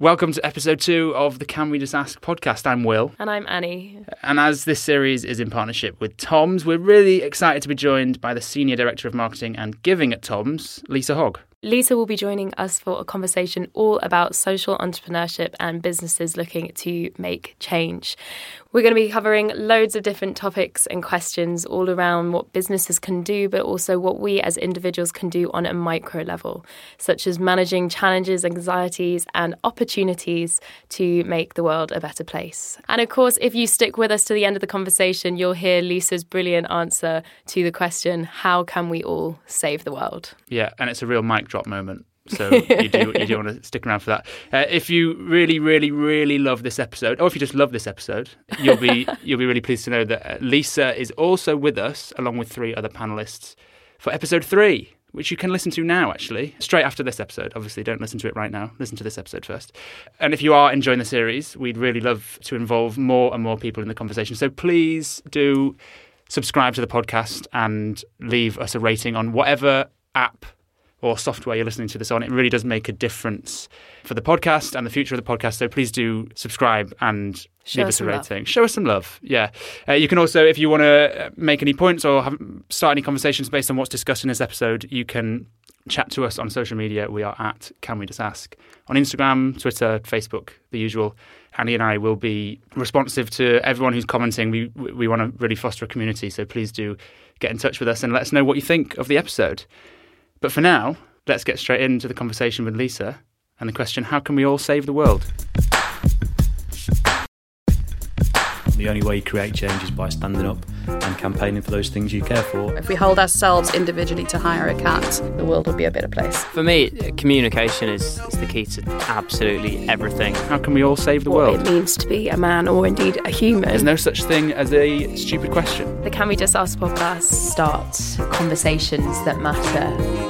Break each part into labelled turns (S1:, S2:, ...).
S1: Welcome to episode two of the Can We Just Ask podcast. I'm Will.
S2: And I'm Annie.
S1: And as this series is in partnership with Tom's, we're really excited to be joined by the Senior Director of Marketing and Giving at Tom's, Lisa Hogg.
S2: Lisa will be joining us for a conversation all about social entrepreneurship and businesses looking to make change. We're going to be covering loads of different topics and questions all around what businesses can do, but also what we as individuals can do on a micro level, such as managing challenges, anxieties, and opportunities to make the world a better place. And of course, if you stick with us to the end of the conversation, you'll hear Lisa's brilliant answer to the question how can we all save the world?
S1: Yeah, and it's a real mic drop moment. So you do you do want to stick around for that. Uh, if you really, really, really love this episode, or if you just love this episode, you'll be you'll be really pleased to know that uh, Lisa is also with us, along with three other panelists, for episode three, which you can listen to now. Actually, straight after this episode. Obviously, don't listen to it right now. Listen to this episode first. And if you are enjoying the series, we'd really love to involve more and more people in the conversation. So please do subscribe to the podcast and leave us a rating on whatever app or software you're listening to this on. It really does make a difference for the podcast and the future of the podcast. So please do subscribe and
S2: Show
S1: leave
S2: us
S1: us a rating.
S2: love.
S1: Show us some love. Yeah. Uh, you can also, if you want to make any points or have, start any conversations based on what's discussed in this episode, you can chat to us on social media. We are at Can We Just Ask on Instagram, Twitter, Facebook, the usual. Annie and I will be responsive to everyone who's commenting. We we want to really foster a community, so please do get in touch with us and let us know what you think of the episode. But for now, let's get straight into the conversation with Lisa and the question how can we all save the world?
S3: The only way you create change is by standing up and campaigning for those things you care for.
S4: If we hold ourselves individually to higher account, the world will be a better place.
S5: For me, communication is, is the key to absolutely everything.
S1: How can we all save the
S2: What
S1: world?
S2: it means to be a man or indeed a human.
S1: There's no such thing as a stupid question.
S2: the Can We Just Ask podcast
S6: start conversations that matter.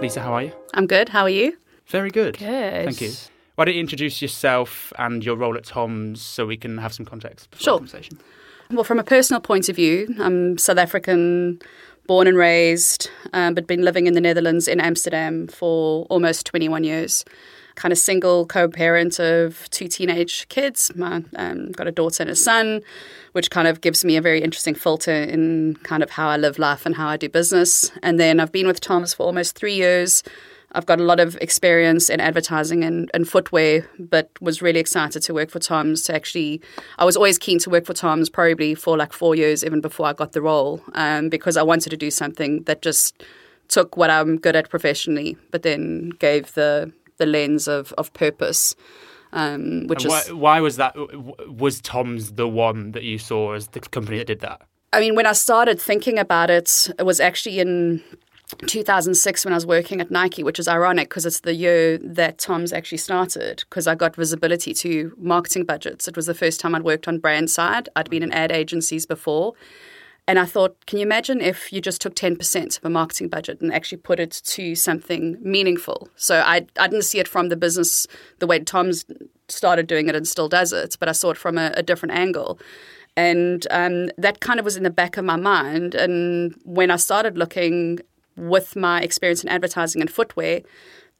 S1: Lisa, how are you?
S4: I'm good. How are you?
S1: Very good.
S2: Good.
S1: Thank you. Why don't you introduce yourself and your role at Tom's so we can have some context for
S4: Sure.
S1: the conversation?
S4: Well, from a personal point of view, I'm South African, born and raised, um, but been living in the Netherlands in Amsterdam for almost 21 years. Kind of single co-parent of two teenage kids. My um, got a daughter and a son, which kind of gives me a very interesting filter in kind of how I live life and how I do business. And then I've been with Tom's for almost three years. I've got a lot of experience in advertising and, and footwear, but was really excited to work for Tom's. To actually, I was always keen to work for Tom's, probably for like four years, even before I got the role, um, because I wanted to do something that just took what I'm good at professionally, but then gave the the lens of of purpose, um, which
S1: And
S4: is.
S1: why, why was that? Was Tom's the one that you saw as the company that did that?
S4: I mean, when I started thinking about it, it was actually in 2006 when I was working at Nike, which is ironic because it's the year that Tom's actually started because I got visibility to marketing budgets. It was the first time I'd worked on brand side. I'd been in ad agencies before. And I thought, can you imagine if you just took 10% of a marketing budget and actually put it to something meaningful? So I, I didn't see it from the business, the way Tom's started doing it and still does it, but I saw it from a, a different angle. And um, that kind of was in the back of my mind. And when I started looking with my experience in advertising and footwear,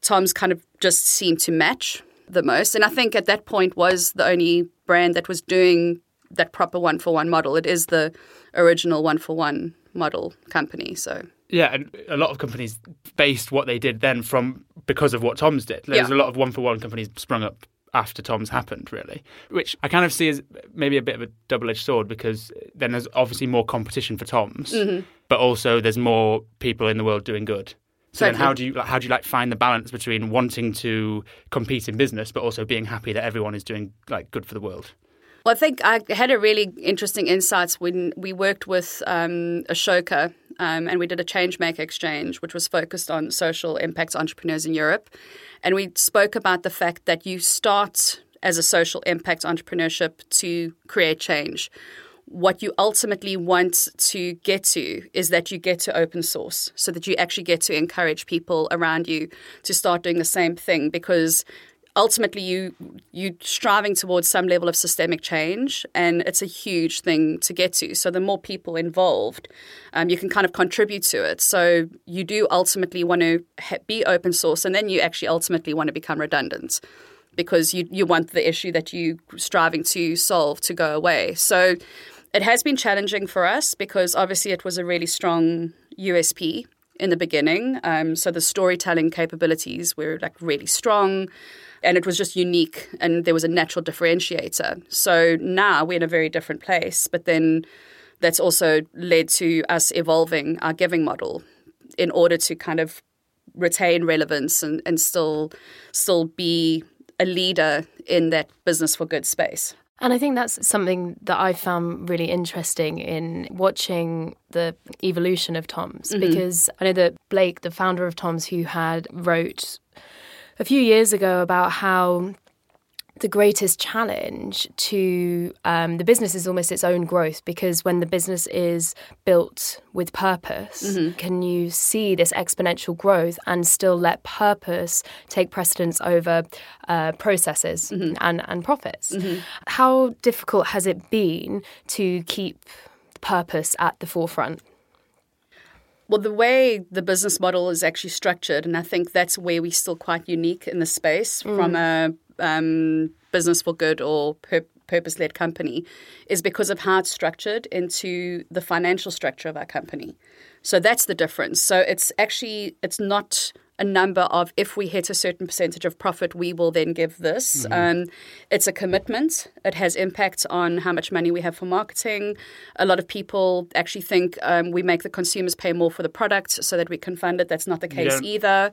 S4: Tom's kind of just seemed to match the most. And I think at that point was the only brand that was doing that proper one for one model. It is the original one for one model company. So
S1: Yeah, and a lot of companies based what they did then from because of what Tom's did. There's
S4: Yeah.
S1: a lot of one for one companies sprung up after Tom's happened, really, which I kind of see as maybe a bit of a double edged sword because then there's obviously more competition for Tom's,
S4: Mm-hmm.
S1: but also there's more people in the world doing good. So then how do you like, how do you like find the balance between wanting to compete in business but also being happy that everyone is doing like good for the world?
S4: Well, I think I had a really interesting insights when we worked with um, Ashoka um, and we did a change maker exchange, which was focused on social impact entrepreneurs in Europe. And we spoke about the fact that you start as a social impact entrepreneurship to create change. What you ultimately want to get to is that you get to open source so that you actually get to encourage people around you to start doing the same thing because ultimately you you striving towards some level of systemic change and it's a huge thing to get to. So the more people involved um, you can kind of contribute to it. So you do ultimately want to ha- be open source and then you actually ultimately want to become redundant because you you want the issue that you're striving to solve to go away. So it has been challenging for us because obviously it was a really strong USP in the beginning. Um, so the storytelling capabilities were like really strong and it was just unique and there was a natural differentiator. So now we're in a very different place, but then that's also led to us evolving our giving model in order to kind of retain relevance and, and still still be a leader in that business for good space.
S2: And I think that's something that I found really interesting in watching the evolution of Tom's mm-hmm. because I know that Blake, the founder of Tom's, who had wrote a few years ago about how the greatest challenge to um, the business is almost its own growth because when the business is built with purpose, mm-hmm. can you see this exponential growth and still let purpose take precedence over uh, processes mm-hmm. and, and profits? Mm-hmm. How difficult has it been to keep purpose at the forefront?
S4: Well, the way the business model is actually structured, and I think that's where we're still quite unique in the space mm. from a um, business for good or pur- purpose led company, is because of how it's structured into the financial structure of our company. So that's the difference. So it's actually it's not a number of if we hit a certain percentage of profit, we will then give this. Mm-hmm. Um, it's a commitment. It has impact on how much money we have for marketing. A lot of people actually think um, we make the consumers pay more for the product so that we can fund it. That's not the case either.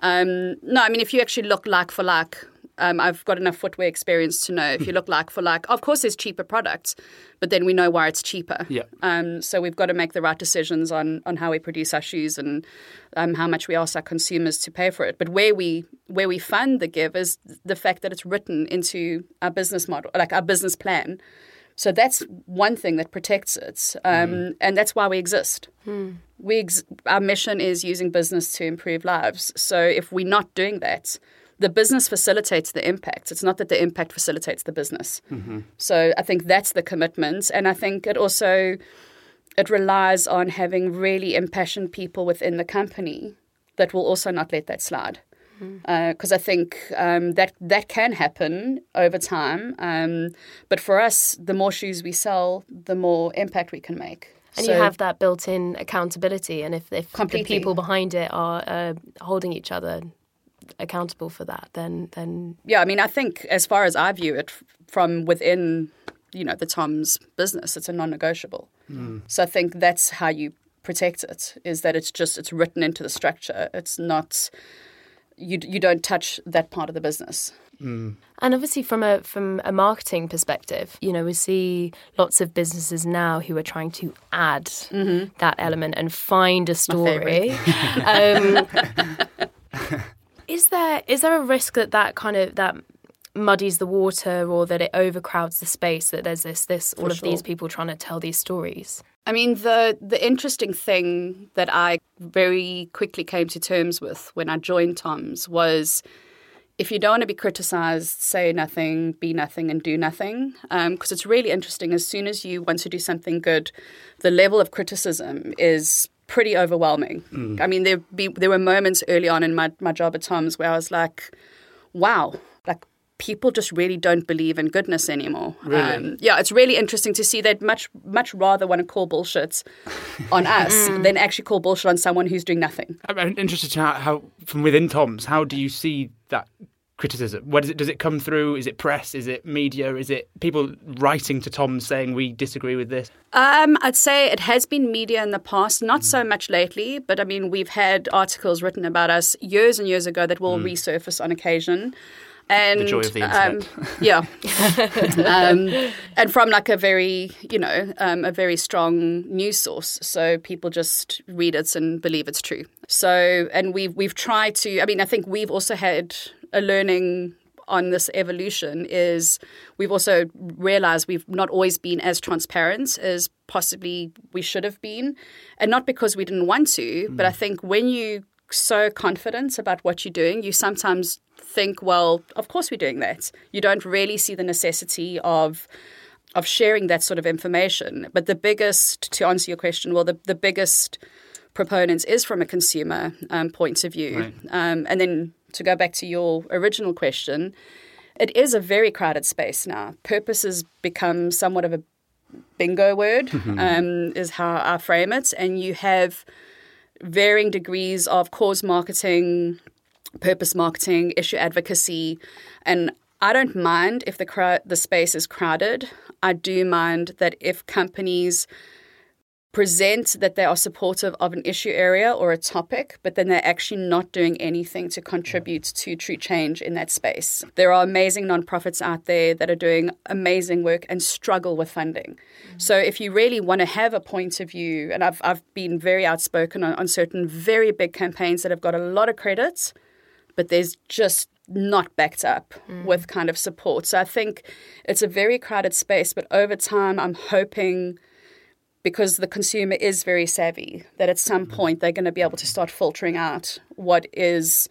S4: Um, no, I mean if you actually look like for like um, I've got enough footwear experience to know if you look like for like, of course, there's cheaper products, but then we know why it's cheaper.
S1: Yeah.
S4: Um, so we've got to make the right decisions on on how we produce our shoes and um, how much we ask our consumers to pay for it. But where we where we fund the give is the fact that it's written into our business model, like our business plan. So that's one thing that protects it, um, mm. and that's why we exist. Mm. We ex- our mission is using business to improve lives. So if we're not doing that, the business facilitates the impact. It's not that the impact facilitates the business. Mm-hmm. So I think that's the commitment, and I think it also it relies on having really impassioned people within the company that will also not let that slide. Because mm-hmm. uh, I think um, that that can happen over time, um, but for us, the more shoes we sell, the more impact we can make.
S2: And so, you have that built-in accountability, and if, if the people behind it are uh, holding each other accountable for that, then then
S4: yeah. I mean, I think as far as I view it from within, you know, the Tom's business, it's a non-negotiable. Mm. So I think that's how you protect it is that it's just it's written into the structure. It's not you you don't touch that part of the business.
S2: Mm. And obviously, from a from a marketing perspective, you know, we see lots of businesses now who are trying to add mm-hmm. that element and find a story. um, is there is there a risk that that kind of that muddies the water or that it overcrowds the space that there's this this all of sure. these people trying to tell these stories
S4: i mean the the interesting thing that i very quickly came to terms with when i joined tom's was if you don't want to be criticized say nothing be nothing and do nothing because um, it's really interesting as soon as you want to do something good the level of criticism is pretty overwhelming. Mm. I mean, there be there were moments early on in my my job at Tom's where I was like, "Wow, like people just really don't believe in goodness anymore."
S1: Really? Um,
S4: yeah, it's really interesting to see that much much rather want to call bullshit on us mm. than actually call bullshit on someone who's doing nothing.
S1: I'm interested to know how from within Tom's, how do you see that criticism? What is it? Does it come through? Is it press? Is it media? Is it people writing to Tom saying we disagree with this?
S4: Um, I'd say it has been media in the past, not mm. so much lately. But I mean, we've had articles written about us years and years ago that will mm. resurface on occasion. And,
S1: the joy of the internet.
S4: Um, yeah, um, and from like a very, you know, um, a very strong news source, so people just read it and believe it's true. So, and we've we've tried to. I mean, I think we've also had a learning on this evolution is we've also realized we've not always been as transparent as possibly we should have been. And not because we didn't want to, mm. but I think when you so confident about what you're doing, you sometimes think, well, of course we're doing that. You don't really see the necessity of of sharing that sort of information. But the biggest, to answer your question, well, the, the biggest proponents is from a consumer um, point of view.
S1: Right.
S4: Um, and then to go back to your original question, it is a very crowded space now. Purpose has become somewhat of a bingo word, um, is how I frame it. And you have varying degrees of cause marketing, purpose marketing, issue advocacy, and I don't mind if the crowd, the space is crowded. I do mind that if companies present that they are supportive of an issue area or a topic, but then they're actually not doing anything to contribute to true change in that space. There are amazing nonprofits out there that are doing amazing work and struggle with funding. So if you really want to have a point of view, and I've, I've been very outspoken on, on certain very big campaigns that have got a lot of credit, but there's just not backed up mm. with kind of support. So I think it's a very crowded space, but over time, I'm hoping because the consumer is very savvy that at some point they're going to be able to start filtering out what is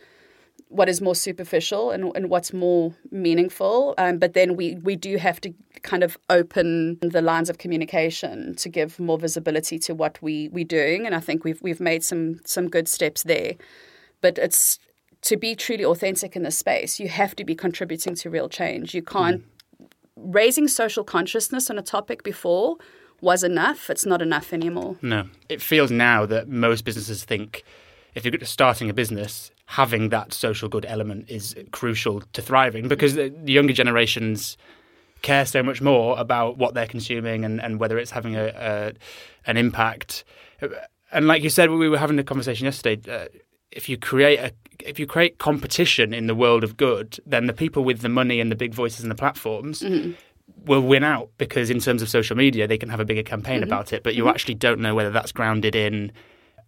S4: what is more superficial and, and what's more meaningful. Um, but then we, we do have to kind of open the lines of communication to give more visibility to what we, we're doing. And I think we've, we've made some, some good steps there. But it's to be truly authentic in this space, you have to be contributing to real change. You can't raising social consciousness on a topic before was enough. It's not enough anymore.
S1: No. It feels now that most businesses think if you're starting a business, having that social good element is crucial to thriving because the younger generations care so much more about what they're consuming and, and whether it's having a, a an impact. And like you said, we were having a conversation yesterday. Uh, if you create a if you create competition in the world of good, then the people with the money and the big voices and the platforms will win out because in terms of social media they can have a bigger campaign mm-hmm. about it, but you mm-hmm. actually don't know whether that's grounded in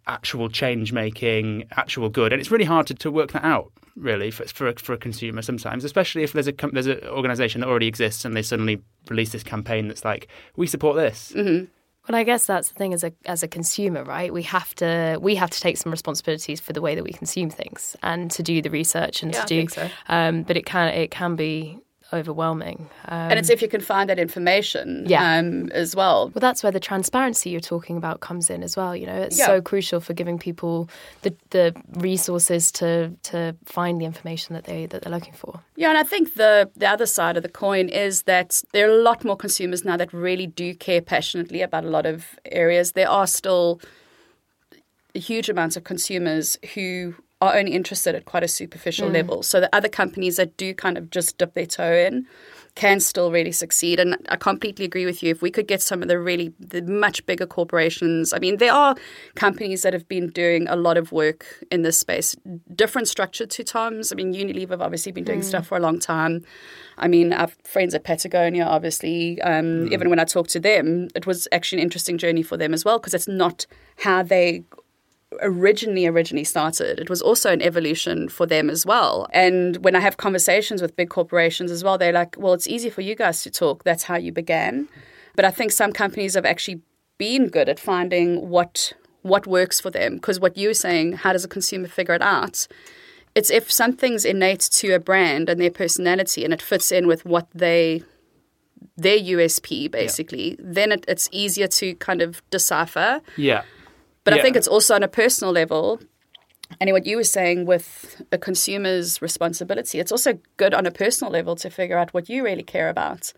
S1: actual change making, actual good, and it's really hard to, to work that out. Really, for for a, for a consumer sometimes, especially if there's a there's an organisation that already exists and they suddenly release this campaign that's like, we support this. Mm-hmm.
S2: Well, I guess that's the thing as a as a consumer, right? We have to we have to take some responsibilities for the way that we consume things and to do the research and
S4: Yeah,
S2: to
S4: I
S2: do.
S4: think so.
S2: Um, but it can it can be overwhelming. Um,
S4: and it's if you can find that information
S2: Yeah.
S4: um, as well.
S2: well, that's where the transparency you're talking about comes in as well. You know, it's
S4: Yeah.
S2: so crucial for giving people the the resources to to find the information that they that they're looking for.
S4: Yeah, and I think the the other side of the coin is that there are a lot more consumers now that really do care passionately about a lot of areas. There are still huge amounts of consumers who are only interested at quite a superficial mm. level. So the other companies that do kind of just dip their toe in can still really succeed. And I completely agree with you. If we could get some of the really the much bigger corporations, I mean, there are companies that have been doing a lot of work in this space, different structure to Tom's. I mean, Unilever have obviously been doing mm. stuff for a long time. I mean, our friends at Patagonia, obviously, um, mm. even when I talked to them, it was actually an interesting journey for them as well because it's not how they originally originally started it was also an evolution for them as well. And when i have conversations with big corporations as well they're like well it's easy for you guys to talk. That's how you began. But i think some companies have actually been good at finding what what works for them. Because what you're saying how does a consumer figure it out? It's if something's innate to a brand and their personality and it fits in with what they their USP basically, then it, it's easier to kind of decipher.
S1: Yeah.
S4: But I think it's also on a personal level. And what you were saying with a consumer's responsibility, it's also good on a personal level to figure out what you really care about.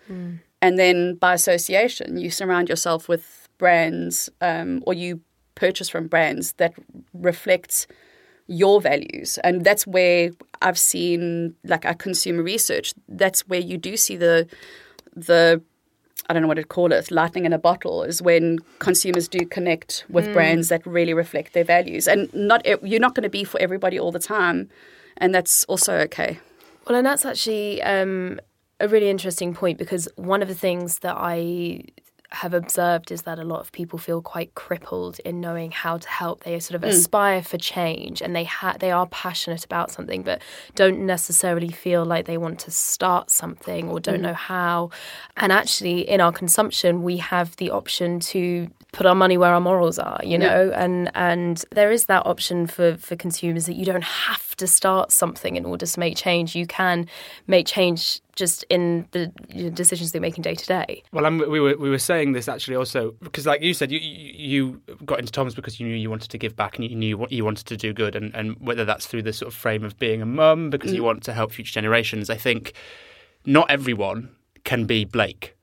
S4: And then by association, you surround yourself with brands um, or you purchase from brands that reflect your values. And that's where I've seen, like our consumer research, that's where you do see the, the I don't know what to call it, lightning in a bottle is when consumers do connect with brands that really reflect their values. And not you're not going to be for everybody all the time, and that's also okay.
S2: Well, and that's actually um, a really interesting point because one of the things that I have observed is that a lot of people feel quite crippled in knowing how to help. They sort of hmm. aspire for change and they ha- they are passionate about something, but don't necessarily feel like they want to start something or don't hmm. know how. And actually, in our consumption, we have the option to put our money where our morals are, you know, yeah. and and there is that option for for consumers that you don't have to start something in order to make change. You can make change just in the decisions they're making day to day.
S1: Well, I'm, we were we were saying this actually also because, like you said, you you got into Tom's because you knew you wanted to give back and you knew what you wanted to do good, and and whether that's through the sort of frame of being a mum because mm. you want to help future generations. I think not everyone can be Blake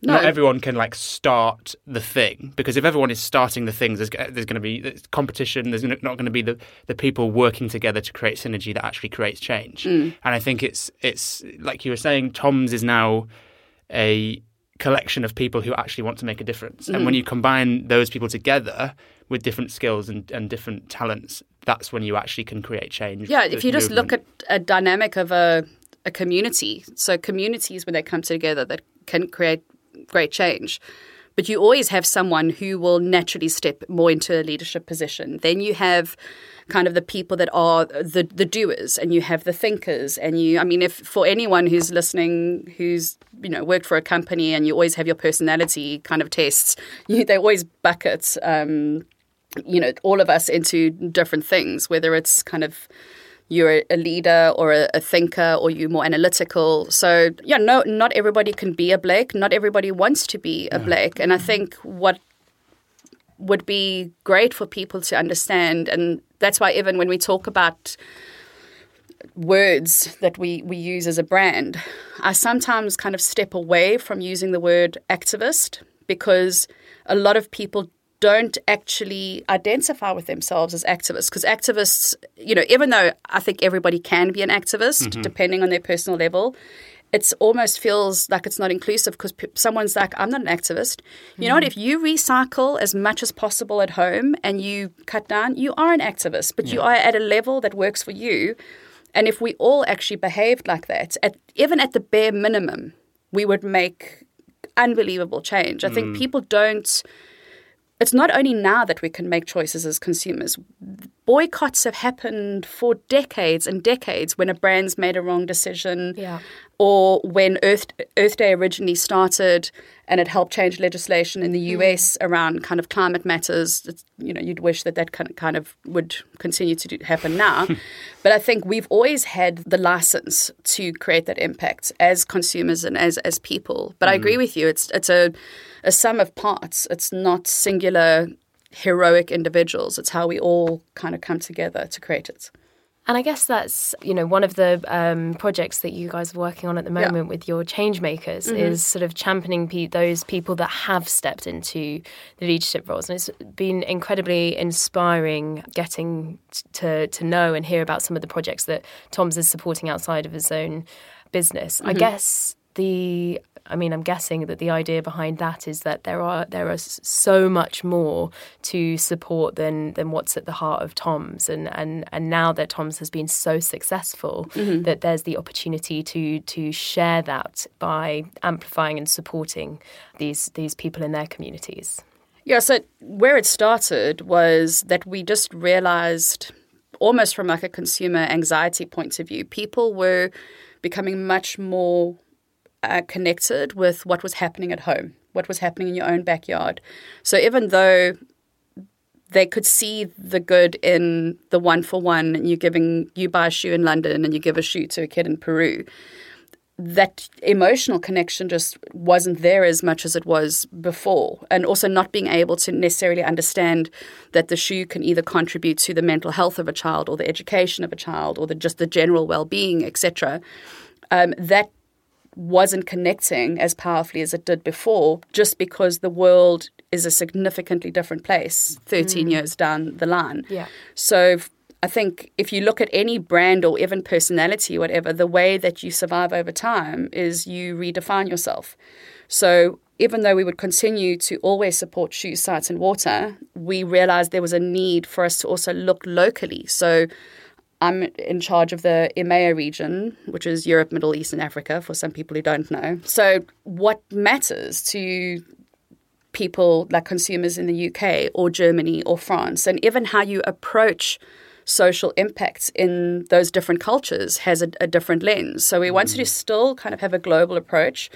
S1: no. Not everyone can like start the thing because if everyone is starting the things, there's, there's going to be competition. There's not going to be the, the people working together to create synergy that actually creates change. Mm. And I think it's it's like you were saying, Tom's is now a collection of people who actually want to make a difference. Mm. And when mm. you combine those people together with different skills and, and different talents, that's when you actually can create change.
S4: Yeah, if you just look at a dynamic of a a community. So communities when they come together that can create great change. But you always have someone who will naturally step more into a leadership position. Then you have kind of the people that are the the doers and you have the thinkers and you I mean if for anyone who's listening who's you know worked for a company and you always have your personality kind of tests you, they always bucket um, you know all of us into different things whether it's kind of you're a leader or a, a, thinker or you're more analytical. So yeah, no, not everybody can be a Blake. Not everybody wants to be a Blake. And I think what would be great for people to understand, and that's why even when we talk about words that we, we use as a brand, I sometimes kind of step away from using the word activist because a lot of people don't actually identify with themselves as activists because activists, you know, even though I think everybody can be an activist mm-hmm. depending on their personal level, it almost feels like it's not inclusive because p- someone's like, I'm not an activist. You mm know what? Mm-hmm. If you recycle as much as possible at home and you cut down, you are an activist, but yeah. you are at a level that works for you. And if we all actually behaved like that, at, even at the bare minimum, we would make unbelievable change. I think mm. people don't it's not only now that we can make choices as consumers. Boycotts have happened for decades and decades when a brand's made a wrong decision,
S2: yeah.
S4: or when Earth Earth Day originally started and it helped change legislation in the US mm. around kind of climate matters. It's, you know, you'd wish that that kind of, kind of would continue to do, happen now. but I think we've always had the license to create that impact as consumers and as as people. But mm. I agree with you. It's it's a a sum of parts. It's not singular heroic individuals. It's how we all kind of come together to create it.
S2: And I guess that's you know one of the um, projects that you guys are working on at the moment yeah. with your change makers mm-hmm. is sort of championing pe- those people that have stepped into the leadership roles, and it's been incredibly inspiring getting to to know and hear about some of the projects that Tom's is supporting outside of his own business. Mm-hmm. I guess the I mean, I'm guessing that the idea behind that is that there are there are so much more to support than than what's at the heart of Tom's, and and and now that Tom's has been so successful, mm-hmm. that there's the opportunity to to share that by amplifying and supporting these these people in their communities.
S4: Yeah, so where it started was that we just realized almost from like a consumer anxiety point of view, people were becoming much more uh, connected with what was happening at home, what was happening in your own backyard. So even though they could see the good in the one for one, and you're giving you buy a shoe in London and you give a shoe to a kid in Peru. That emotional connection just wasn't there as much as it was before. And also, not being able to necessarily understand that the shoe can either contribute to the mental health of a child or the education of a child or the, just the general well being, etc. Um, that wasn't connecting as powerfully as it did before just because the world is a significantly different place 13 mm. years down the line.
S2: Yeah.
S4: So I think if you look at any brand or even personality, whatever, the way that you survive over time is you redefine yourself. So even though we would continue to always support shoes, sites, and water, we realized there was a need for us to also look locally. So I'm in charge of the EMEA region, which is Europe, Middle East, and Africa, for some people who don't know. So, what matters to people like consumers in the UK or Germany or France, and even how you approach social impacts in those different cultures has a, a different lens. So, we mm. wanted to still kind of have a global approach,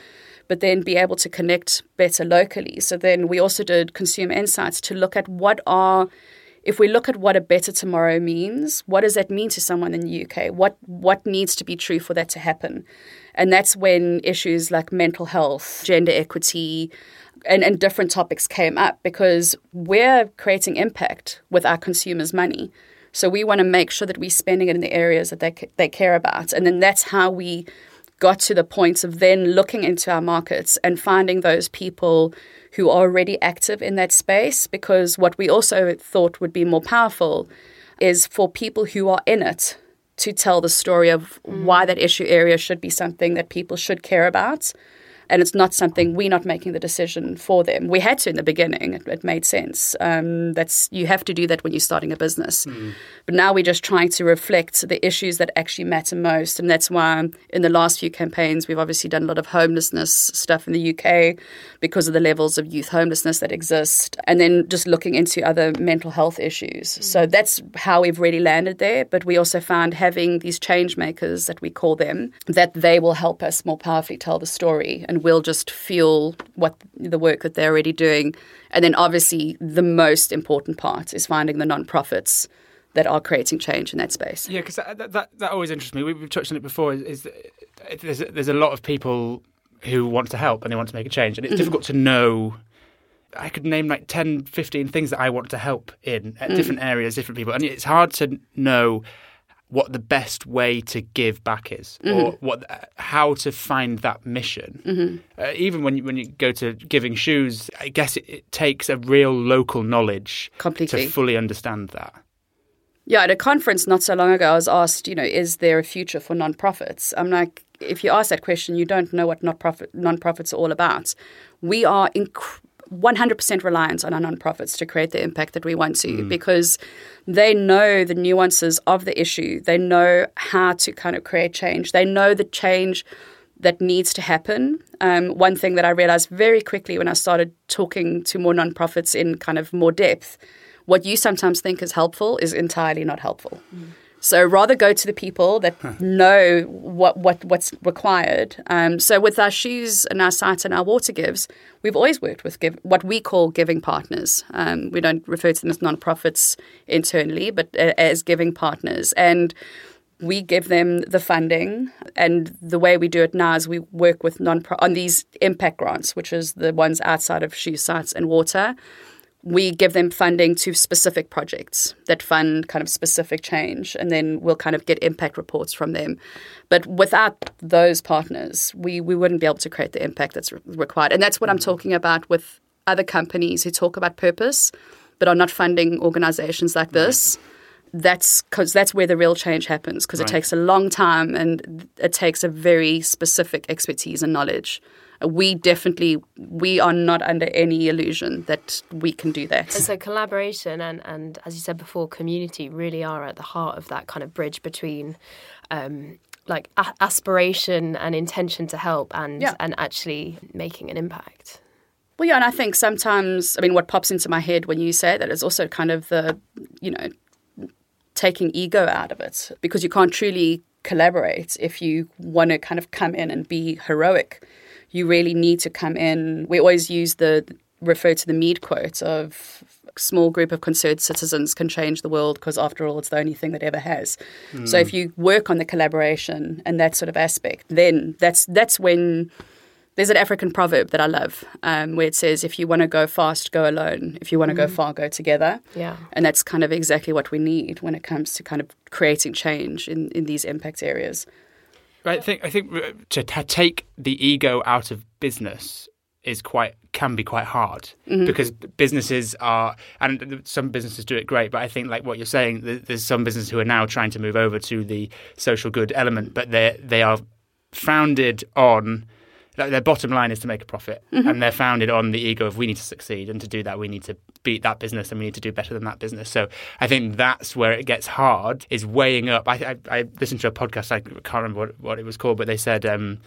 S4: but then be able to connect better locally. So then we also did consumer insights to look at what are if we look at what a better tomorrow means, what does that mean to someone in the UK? What what needs to be true for that to happen? And that's when issues like mental health, gender equity, and, and different topics came up because we're creating impact with our consumers' money. So we want to make sure that we're spending it in the areas that they they care about, and then that's how we got to the point of then looking into our markets and finding those people who are already active in that space. Because what we also thought would be more powerful is for people who are in it to tell the story of mm. why that issue area should be something that people should care about and it's not something we're not making the decision for them. We had to in the beginning; it, it made sense. Um, that's you have to do that when you're starting a business. Mm. But now we're just trying to reflect the issues that actually matter most, and that's why in the last few campaigns we've obviously done a lot of homelessness stuff in the UK because of the levels of youth homelessness that exist, and then just looking into other mental health issues. Mm. So that's how we've really landed there. But we also found having these change makers that we call them that they will help us more powerfully tell the story and we'll just fuel what the work that they're already doing. And then obviously the most important part is finding the non-profits that are creating change in that space.
S1: Yeah, because that, that, that always interests me. We've touched on it before. Is, is there's there's a lot of people who want to help and they want to make a change, and it's mm-hmm. difficult to know. I could name like 10, 15 things that I want to help in at mm. different areas, different people, and it's hard to know what the best way to give back is, mm-hmm. or what how to find that mission. Mm-hmm. Uh, even when you, when you go to giving shoes, I guess it, it takes a real local knowledge
S4: Completely.
S1: to fully understand that.
S4: Yeah, at a conference not so long ago, I was asked, you know, is there a future for nonprofits? I'm like, if you ask that question, you don't know what not-profit, nonprofits are all about. We are incredible 100% reliance on our nonprofits to create the impact that we want to mm. because they know the nuances of the issue. They know how to kind of create change. They know the change that needs to happen. Um, one thing that I realized very quickly when I started talking to more nonprofits in kind of more depth, what you sometimes think is helpful is entirely not helpful. Mm. So rather go to the people that know what, what what's required. Um, so with our shoes and our sites and our water gives, we've always worked with give, what we call giving partners. Um, we don't refer to them as nonprofits internally, but as giving partners. And we give them the funding, and the way we do it now is we work with non on these impact grants, which is the ones outside of shoe sites and water we give them funding to specific projects that fund kind of specific change, and then we'll kind of get impact reports from them. But without those partners, we, we wouldn't be able to create the impact that's re- required. And that's what I'm mm. talking about with other companies who talk about purpose but are not funding organizations like this. That's because that's where the real change happens because right. it takes a long time and it takes a very specific expertise and knowledge we definitely we are not under any illusion that we can do that.
S2: And so collaboration and and as you said before, community really are at the heart of that kind of bridge between. Um, like a- aspiration and intention to help and yeah. and actually making an impact.
S4: Well, yeah, and I think sometimes, I mean, what pops into my head when you say that is also kind of the, you know, taking ego out of it because you can't truly collaborate if you want to kind of come in and be heroic you really need to come in. We always use the refer to the Mead quote of small group of concerned citizens can change the world because after all it's the only thing that ever has mm. so if you work on the collaboration and that sort of aspect then that's that's when there's an african proverb that i love um, where it says if you want to go fast go alone if you want to mm. go far go together
S2: yeah
S4: and that's kind of exactly what we need when it comes to kind of creating change in, in these impact areas
S1: I think I think uh, to t- take the ego out of business is quite can be quite hard mm-hmm. because businesses are and some businesses do it great but i think like what you're saying there's some businesses who are now trying to move over to the social good element but they they are founded on their bottom line is to make a profit mm-hmm. and they're founded on the ego of we need to succeed and to do that we need to beat that business and we need to do better than that business. So I think that's where it gets hard is weighing up. I, I, I listened to a podcast, I can't remember what, what it was called, but they said um,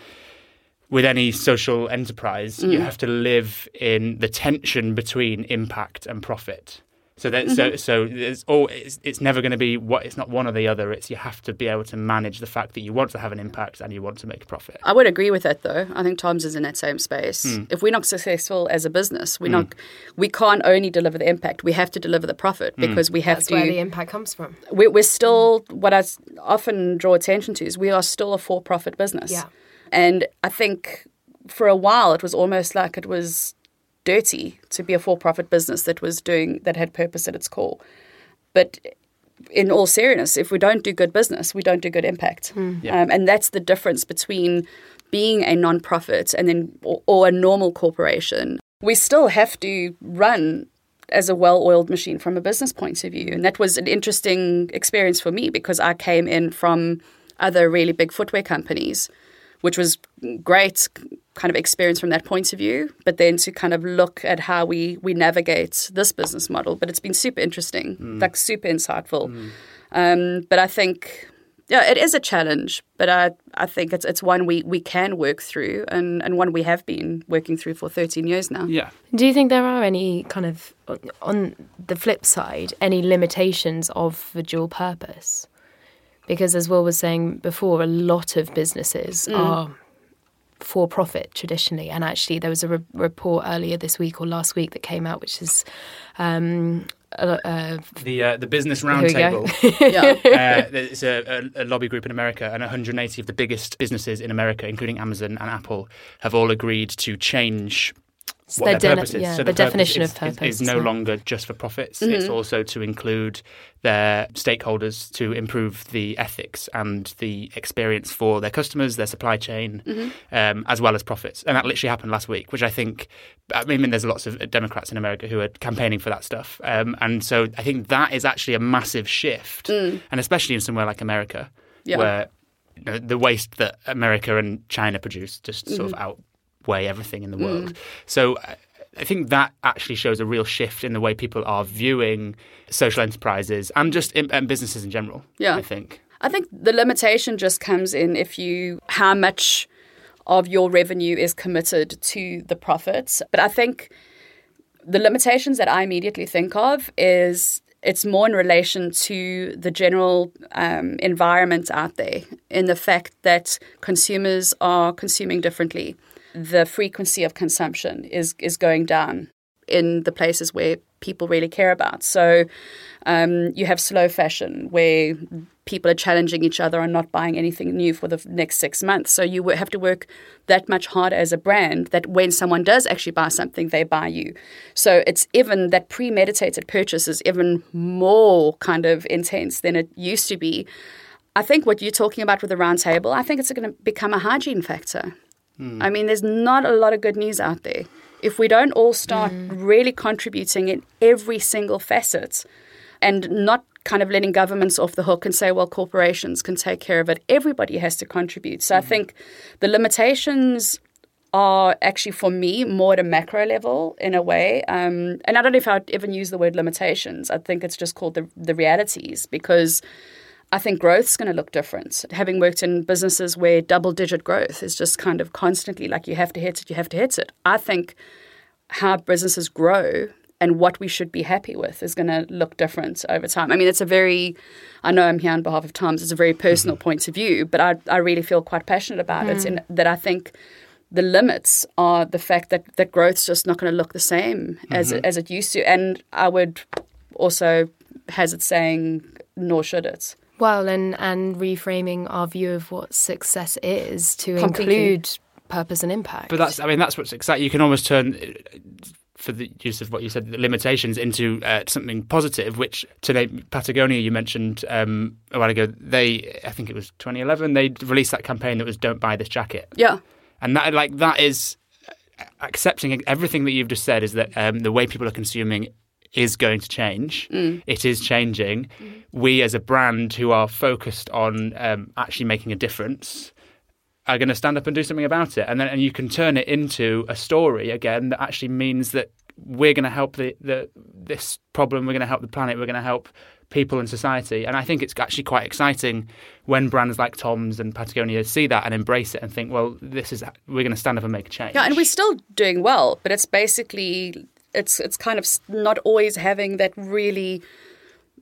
S1: with any social enterprise, mm. you have to live in the tension between impact and profit. So that so mm-hmm. so it's all it's, it's never going to be what it's not one or the other. It's you have to be able to manage the fact that you want to have an impact and you want to make a profit.
S4: I would agree with that though. I think Tom's is in that same space. Hmm. If we're not successful as a business, we're hmm. not we can't only deliver the impact, we have to deliver the profit hmm. because we have
S2: That's
S4: to
S2: where the impact comes from.
S4: we're, we're still what I s- often draw attention to is we are still a for-profit business.
S2: Yeah.
S4: And I think for a while it was almost like it was dirty to be a for-profit business that was doing that had purpose at its core. But in all seriousness, if we don't do good business, we don't do good impact.
S1: Yeah.
S4: Um, and that's the difference between being a non-profit and then or, or a normal corporation. We still have to run as a well-oiled machine from a business point of view, and that was an interesting experience for me because I came in from other really big footwear companies, which was great kind of experience from that point of view. But then to kind of look at how we we navigate this business model, but it's been super interesting, like super insightful. Um, but I think, yeah, it is a challenge, but I, I think it's it's one we, we can work through and, and one we have been working through for 13 years now.
S1: Yeah.
S2: Do you think there are any kind of, on the flip side, any limitations of the dual purpose? Because as Will was saying before, a lot of businesses are for profit traditionally. And actually, there was a re- report earlier this week or last week that came out, which is um, uh, uh,
S1: The uh, the business
S2: Here we go.
S1: roundtable.
S4: Yeah.
S1: uh, it's a, a, a lobby group in America, and 180 of the biggest businesses in America, including Amazon and Apple, have all agreed to change what
S2: their de-
S1: purpose is.
S2: yeah,
S1: so
S2: the
S1: purpose
S2: definition
S1: is,
S2: of purpose,
S1: is, is no longer just for profits. It's also to include their stakeholders to improve the ethics and the experience for their customers, their supply chain, um, as well as profits. And that literally happened last week, which I think. I mean, there's lots of Democrats in America who are campaigning for that stuff, um, and so I think that is actually a massive shift, and especially in somewhere like America,
S4: Yeah.
S1: where you know, the waste that America and China produce just sort of outweigh everything in the world. So I- I think that actually shows a real shift in the way people are viewing social enterprises and just in, and businesses in general.
S4: Yeah.
S1: I think.
S4: I think the limitation just comes in if you how much of your revenue is committed to the profits. But I think the limitations that I immediately think of is it's more in relation to the general um, environment out there, in the fact that consumers are consuming differently. The frequency of consumption is is going down in the places where people really care about. So um, you have slow fashion where people are challenging each other and not buying anything new for the next six months. So you have to work that much harder as a brand that when someone does actually buy something, they buy you. So it's even that premeditated purchase is even more kind of intense than it used to be. I think what you're talking about with the round table, I think it's going to become a hygiene factor. Hmm. I mean, there's not a lot of good news out there. If we don't all start hmm. really contributing in every single facet and not kind of letting governments off the hook and say, well, corporations can take care of it, everybody has to contribute. So I hmm. think the limitations are actually for me more at a macro level in a way. Um, and I don't know if I'd even use the word limitations. I think it's just called the, the realities because I think growth's going to look different. Having worked in businesses where double digit growth is just kind of constantly like you have to hit it, you have to hit it. I think how businesses grow and what we should be happy with is going to look different over time. I mean, it's a very, I know I'm here on behalf of Tom's, it's a very personal mm-hmm. point of view, but I, I really feel quite passionate about it mm. in that I think the limits are the fact that, that growth's just not going to look the same as, it, as it used to. And I would also hazard saying, nor should it.
S2: Well, and and reframing our view of what success is to
S4: Completely.
S2: include purpose and impact.
S1: But that's, I mean, that's what's exciting. You can almost turn, uh, for the use of what you said, the limitations into uh, something positive. Which today, Patagonia, you mentioned um, a while ago. They, I think it was 2011, they released that campaign that was "Don't buy this jacket,"
S4: Yeah.
S1: and that, like, that is accepting everything that you've just said. Is that um, the way people are consuming is going to change. It is changing. We, as a brand who are focused on um, actually making a difference, are going to stand up and do something about it, and then and you can turn it into a story again that actually means that we're going to help the, the this problem. We're going to help the planet. We're going to help people and society. And I think it's actually quite exciting when brands like Tom's and Patagonia see that and embrace it and think, well, this is we're going to stand up and make a change.
S4: Yeah, and we're still doing well, but it's basically it's it's kind of not always having that really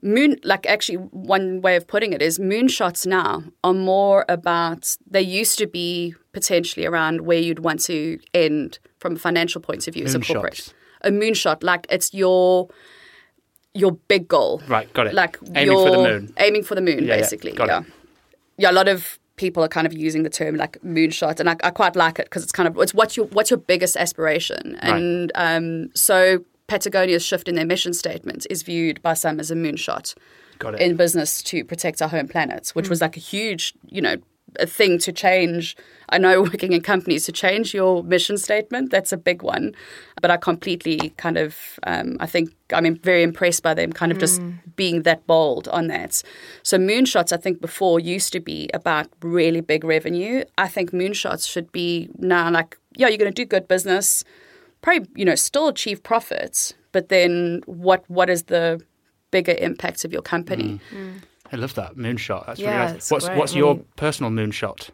S4: moon like actually one way of putting it is moonshots now are more about they used to be potentially around where you'd want to end from a financial point of view as a corporate
S1: Moonshots.
S4: a moonshot like it's your your big goal
S1: Right, got it.
S4: like
S1: Aiming for the moon.
S4: aiming for the moon
S1: Yeah, yeah,
S4: basically
S1: it.
S4: yeah yeah a lot of people are kind of using the term like moonshot and I, I quite like it because it's kind of it's what's your what's your biggest aspiration
S1: Right.
S4: and um, so Patagonia's shift in their mission statement is viewed by some as a moonshot
S1: Got it.
S4: in business to protect our home planet, which was like a huge, you know, a thing to change. I know working in companies to change your mission statement, that's a big one. But I completely kind of, um, I think I'm very impressed by them kind of just hmm. being that bold on that. So moonshots, I think before used to be about really big revenue. I think moonshots should be now like, yeah, you're going to do good business, probably, you know, still achieve profits, but then what what is the bigger impact of your company? Hmm. Hmm.
S1: I love that moonshot. That's
S2: Yeah,
S1: really nice.
S2: it's
S1: What's
S2: great.
S1: what's
S2: I
S1: your
S2: mean-
S1: personal moonshot?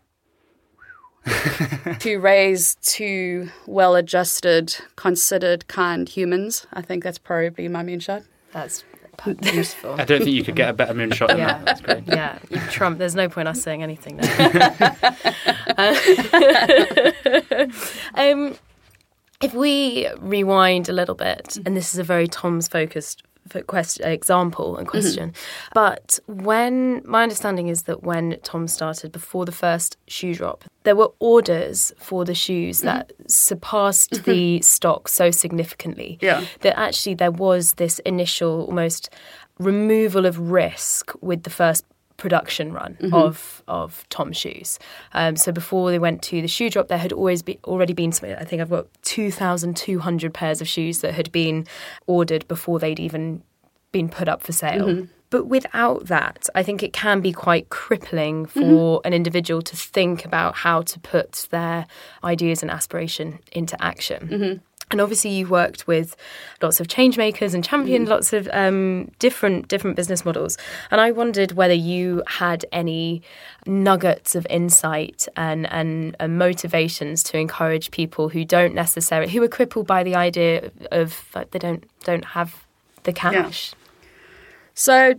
S4: to raise two well adjusted, considered, kind humans. I think that's probably my moonshot.
S2: That's useful.
S1: I don't think you could get a better moonshot than
S2: Yeah.
S1: that. That's great.
S2: yeah, Trump. There's no point us saying anything there. um, if we rewind a little bit, and this is a very Tom's focused question, example and question, mm-hmm. but when my understanding is that when Tom started before the first shoe drop, there were orders for the shoes mm-hmm. that surpassed the mm-hmm. stock so significantly.
S4: Yeah.
S2: that actually there was this initial almost removal of risk with the first production run mm-hmm. of of Tom shoes. Um, so before they went to the shoe drop, there had always be already been something. I think I've got two thousand two hundred pairs of shoes that had been ordered before they'd even been put up for sale. Mm-hmm. But without that, I think it can be quite crippling mm-hmm. for an individual to think about how to put their ideas and aspiration into action. And obviously, you've worked with lots of change makers and championed lots of um, different different business models. And I wondered whether you had any nuggets of insight and, and, and motivations to encourage people who don't necessarily who are crippled by the idea of like, they don't don't have the cash.
S4: So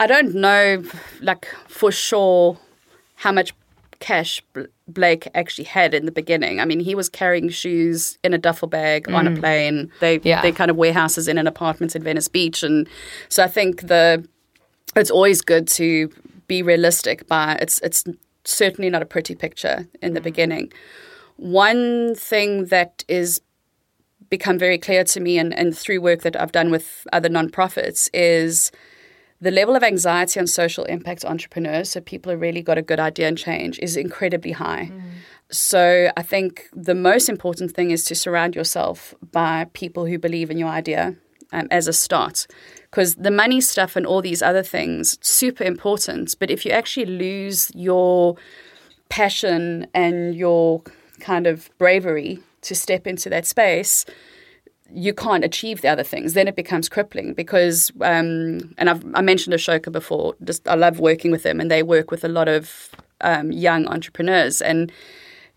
S4: I don't know, like for sure, how much cash Blake actually had in the beginning. I mean, he was carrying shoes in a duffel bag on a mm. plane. They
S2: Yeah.
S4: they kind of warehouses in an apartment in Venice Beach, and so I think the it's always good to be realistic. But it's it's certainly not a pretty picture in the mm. beginning. One thing that is become very clear to me and, and through work that I've done with other nonprofits is the level of anxiety on social impact entrepreneurs, so people who really got a good idea and change, is incredibly high. So I think the most important thing is to surround yourself by people who believe in your idea um, as a start. Because the money stuff and all these other things, super important. But if you actually lose your passion and your kind of bravery to step into that space, you can't achieve the other things. Then it becomes crippling because, um, and I've I mentioned Ashoka before. Just I love working with them, and they work with a lot of um, young entrepreneurs. And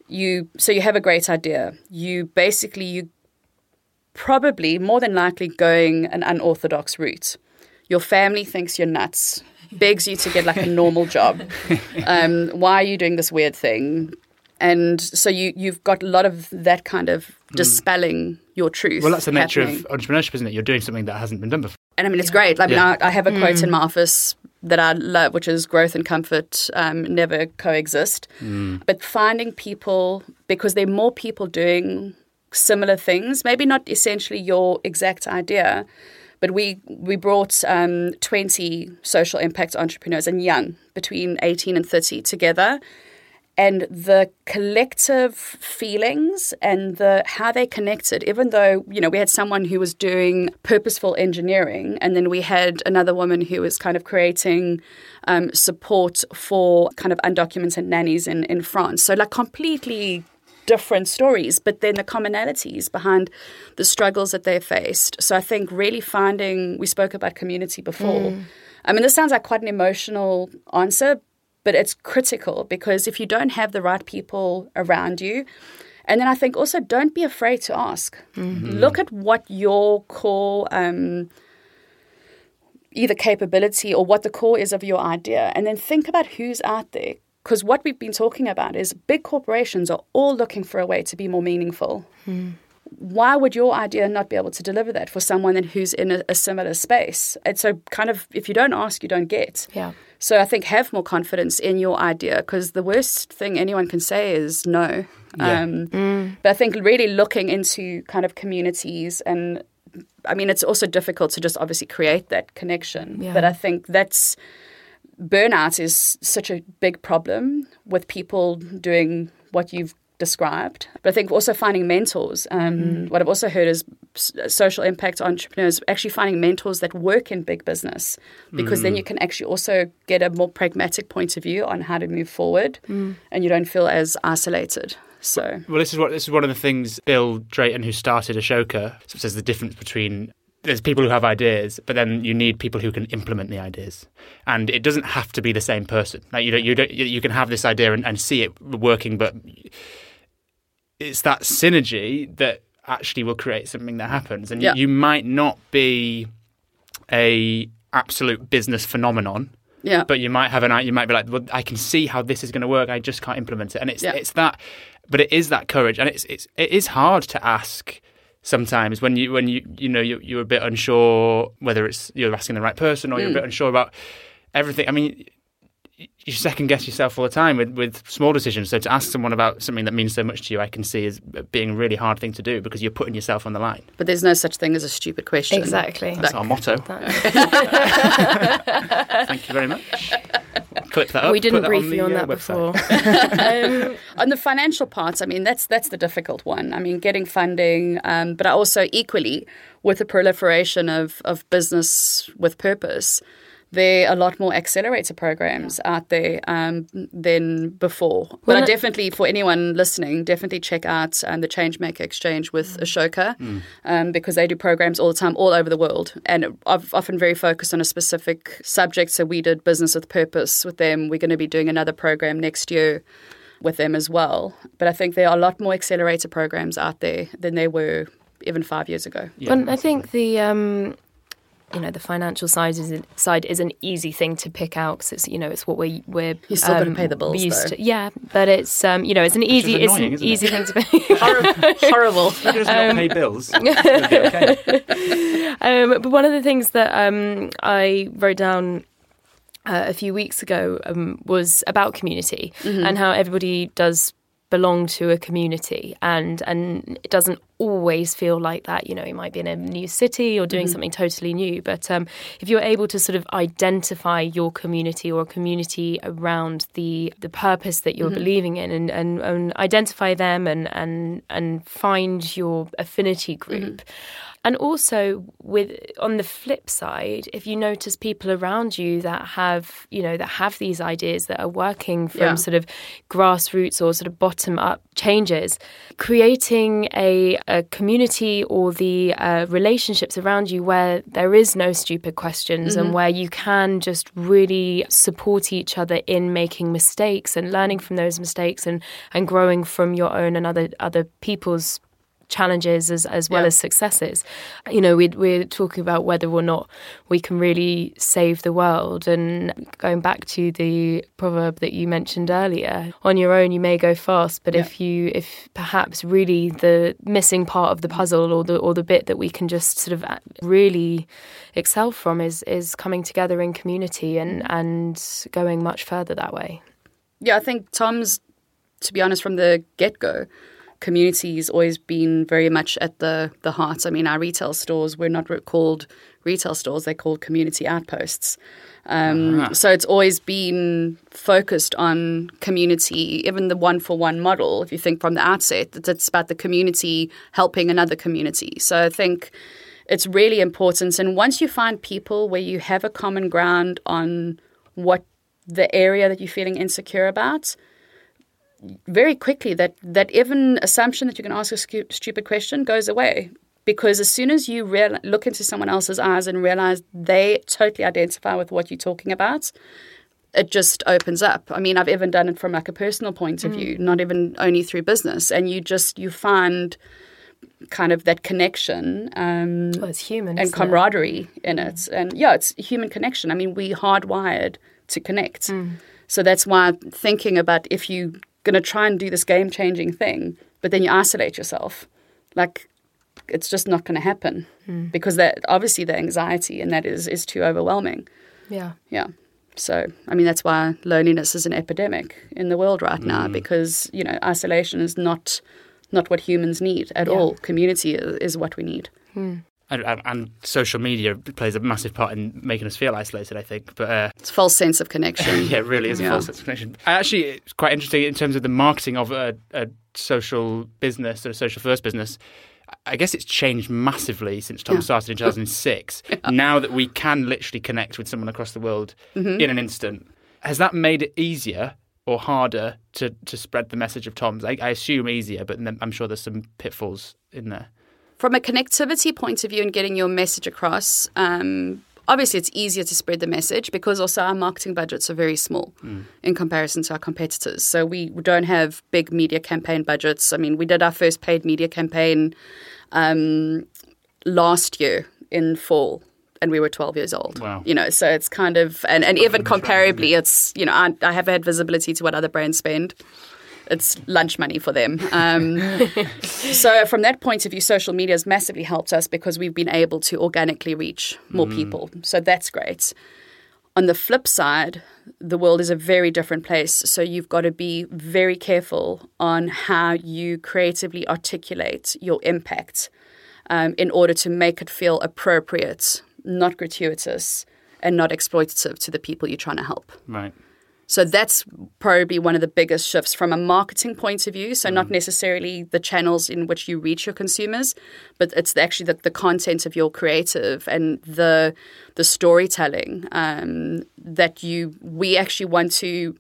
S4: you, so you have a great idea. You basically you probably more than likely going an unorthodox route. Your family thinks you're nuts, begs you to get like a normal job. Um, why are you doing this weird thing? And so you you've got a lot of that kind of dispelling your truth.
S1: Well, that's the nature
S4: happening.
S1: of entrepreneurship, isn't it? You're doing something that hasn't been done before.
S4: And I mean, it's great. I mean,
S1: Yeah.
S4: I, I have a quote in my office that I love, which is growth and comfort um, never coexist. But finding people, because there are more people doing similar things, maybe not essentially your exact idea, but we, we brought um, 20 social impact entrepreneurs and young, between 18 and 30, together and the collective feelings and the how they connected even though you know we had someone who was doing purposeful engineering and then we had another woman who was kind of creating um, support for kind of undocumented nannies in, in france. So like completely different stories but then the commonalities behind the struggles that they faced. So i think really finding we spoke about community before. I mean this sounds like quite an emotional answer but it's critical because if you don't have the right people around you And then I think also don't be afraid to ask. Look at what your core um, either capability or what the core is of your idea, and then think about who's out there. Because what we've been talking about is big corporations are all looking for a way to be more meaningful. Why would your idea not be able to deliver that for someone who's in a, a similar space? And so, kind of, if you don't ask, you don't get.
S2: Yeah.
S4: So I think have more confidence in your idea because the worst thing anyone can say is no.
S1: Yeah.
S4: Um, But I think really looking into kind of communities and I mean it's also difficult to just obviously create that connection.
S2: Yeah.
S4: But I think that's burnout is such a big problem with people doing what you've described. But I think also finding mentors. Um, What I've also heard is s- Uh, social impact entrepreneurs actually finding mentors that work in big business because then mm. you can actually also get a more pragmatic point of view on how to move forward mm. and you don't feel as isolated. So
S1: Well, this is what this is one of the things Bill Drayton, who started Ashoka, says the difference between there's people who have ideas, but then you need people who can implement the ideas, and it doesn't have to be the same person. Like you don't, you don't, you can have this idea and, and see it working, but it's that synergy that actually will create something that happens, and
S4: Yeah.
S1: you, you might not be a absolute business phenomenon
S4: yeah.
S1: but you might have an you might be like well i can see how this is going to work i just can't implement it and it's
S4: Yeah.
S1: it's that but it is that courage and it's it's it is hard to ask sometimes when you when you you know you, you're a bit unsure whether it's you're asking the right person or you're a hmm. bit unsure about everything i mean you second guess yourself all the time with, with small decisions. So to ask someone about something that means so much to you, I can see as being a really hard thing to do because you're putting yourself on the line.
S4: But there's no such thing as a stupid question.
S2: Exactly.
S1: That's our motto. Thank you very much. Clip that up.
S2: we didn't
S1: put
S2: brief
S1: the,
S2: you on
S1: uh,
S2: that
S1: website.
S2: before. um,
S4: On the financial parts, I mean, that's that's the difficult one. I mean, getting funding, um, but also equally with the proliferation of, of business with purpose, there are a lot more accelerator programs out there um, than before. but I definitely, for anyone listening, definitely check out um, the Changemaker Exchange with Ashoka um, because they do programs all the time, all over the world, and I've often very focused on a specific subject. So we did business with purpose with them. We're going to be doing another program next year with them as well. But I think there are a lot more accelerator programs out there than there were even five years ago.
S1: Yeah.
S2: Well, I think the um, you know the financial side is side is an easy thing to pick out because it's you know it's what we we're
S4: You still gotta
S2: um,
S4: pay the bills,
S2: we used
S4: though.
S2: to, yeah, but it's um, you know it's an easy it's an
S1: isn't it?
S2: easy thing to pay.
S4: Horrible.
S1: If he does not pay bills, it'll okay.
S2: Um, but one of the things that um, I wrote down uh, a few weeks ago um, was about community and how everybody does belong to a community and and it doesn't always feel like that you know you might be in a new city or doing mm-hmm. something totally new but um, if you're able to sort of identify your community or a community around the the purpose that you're mm-hmm. believing in and, and, and identify them and and and find your affinity group mm-hmm. And also with on the flip side, if you notice people around you that have, you know, that have these ideas that are working from
S4: Yeah.
S2: sort of grassroots or sort of bottom up changes, creating a, a community or the uh, relationships around you where there is no stupid questions and where you can just really support each other in making mistakes and learning from those mistakes and, and growing from your own and other other people's challenges as, as well
S4: Yeah.
S2: as successes. You know, we, we're talking about whether or not we can really save the world. And going back to the proverb that you mentioned earlier, on your own you may go fast, but if you, if perhaps really the missing part of the puzzle or the or the bit that we can just sort of uh, really excel from is is coming together in community and and going much further that way.
S4: Yeah, I think Tom's, to be honest, from the get go, community's always been very much at the, the heart. I mean, our retail stores were not called retail stores, they're called community outposts. Um, So it's always been focused on community, even the one for one model. If you think from the outset, that it's about the community helping another community. So I think it's really important. And once you find people where you have a common ground on what the area that you're feeling insecure about, very quickly that that even assumption that you can ask a stu- stupid question goes away because as soon as you real- look into someone else's eyes and realize they totally identify with what you're talking about it just opens up. I mean, I've even done it from like a personal point of mm. view, not even only through business. And you just you find kind of that connection um,
S2: Well, it's human.
S4: and
S2: isn't it?
S4: camaraderie in it. Mm. And yeah, it's human connection. I mean, we hardwired to connect. Mm. So that's why thinking about if you're going to try and do this game changing thing, but then you isolate yourself, like it's just not going to happen hmm. because that obviously the anxiety and that is is too overwhelming.
S2: Yeah.
S4: Yeah. So, I mean, that's why loneliness is an epidemic in the world right now hmm. because, you know, isolation is not not what humans need at
S2: Yeah.
S4: all. Community is, is what we need.
S1: And, and, and social media plays a massive part in making us feel isolated, I think. But uh,
S4: It's a false sense of connection.
S1: yeah, it really is a false sense of connection. Actually, it's quite interesting in terms of the marketing of a, a social business or a social first business. I guess it's changed massively since Tom
S4: Yeah.
S1: started in 2006. Now that we can literally connect with someone across the world
S4: Mm-hmm.
S1: in an instant, has that made it easier or harder to, to spread the message of Tom's? I, I assume easier, but I'm sure there's some pitfalls in there.
S4: From a connectivity point of view and getting your message across, um, obviously it's easier to spread the message because also our marketing budgets are very small in comparison to our competitors. So we don't have big media campaign budgets. I mean, we did our first paid media campaign um, last year in fall. And we were 12 years old.
S1: Wow.
S4: You know, so it's kind of, and, and even comparably, it's, you know, I, I have had visibility to what other brands spend. It's lunch money for them. Um, so from that point of view, social media has massively helped us because we've been able to organically reach more people. So that's great. On the flip side, the world is a very different place. So you've got to be very careful on how you creatively articulate your impact um, in order to make it feel appropriate, not gratuitous, and not exploitative to the people you're trying to help.
S1: Right.
S4: So that's probably one of the biggest shifts from a marketing point of view. So not necessarily the channels in which you reach your consumers, but it's actually the, the content of your creative and the the storytelling um, that you we actually want to.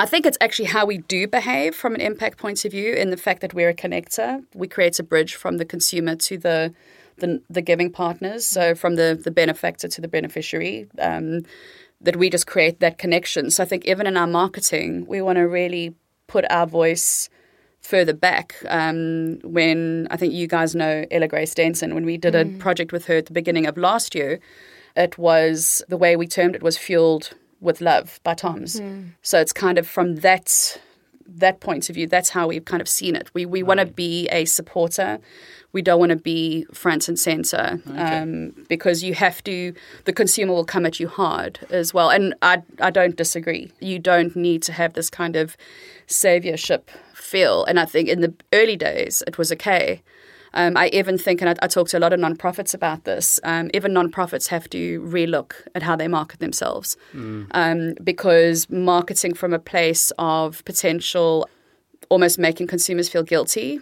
S4: I think it's actually how we do behave from an impact point of view, in the fact that we're a connector. We create a bridge from the consumer to the the, the giving partners, so from the the benefactor to the beneficiary. Um, that we just create that connection. So I think even in our marketing, we want to really put our voice further back. Um, when I think you guys know Ella Grace Denton, when we did a project with her at the beginning of last year, it was the way we termed it was fueled with love by Tom's. So it's kind of from that that point of view, that's how we've kind of seen it. We we want to be a supporter. We don't want to be front and center um, because you have to. The consumer will come at you hard as well, and I I don't disagree. You don't need to have this kind of saviorship feel. And I think in the early days it was okay. Um, I even think, and I, I talk to a lot of nonprofits about this, um, even nonprofits have to relook at how they market themselves. Um, because marketing from a place of potential, almost making consumers feel guilty,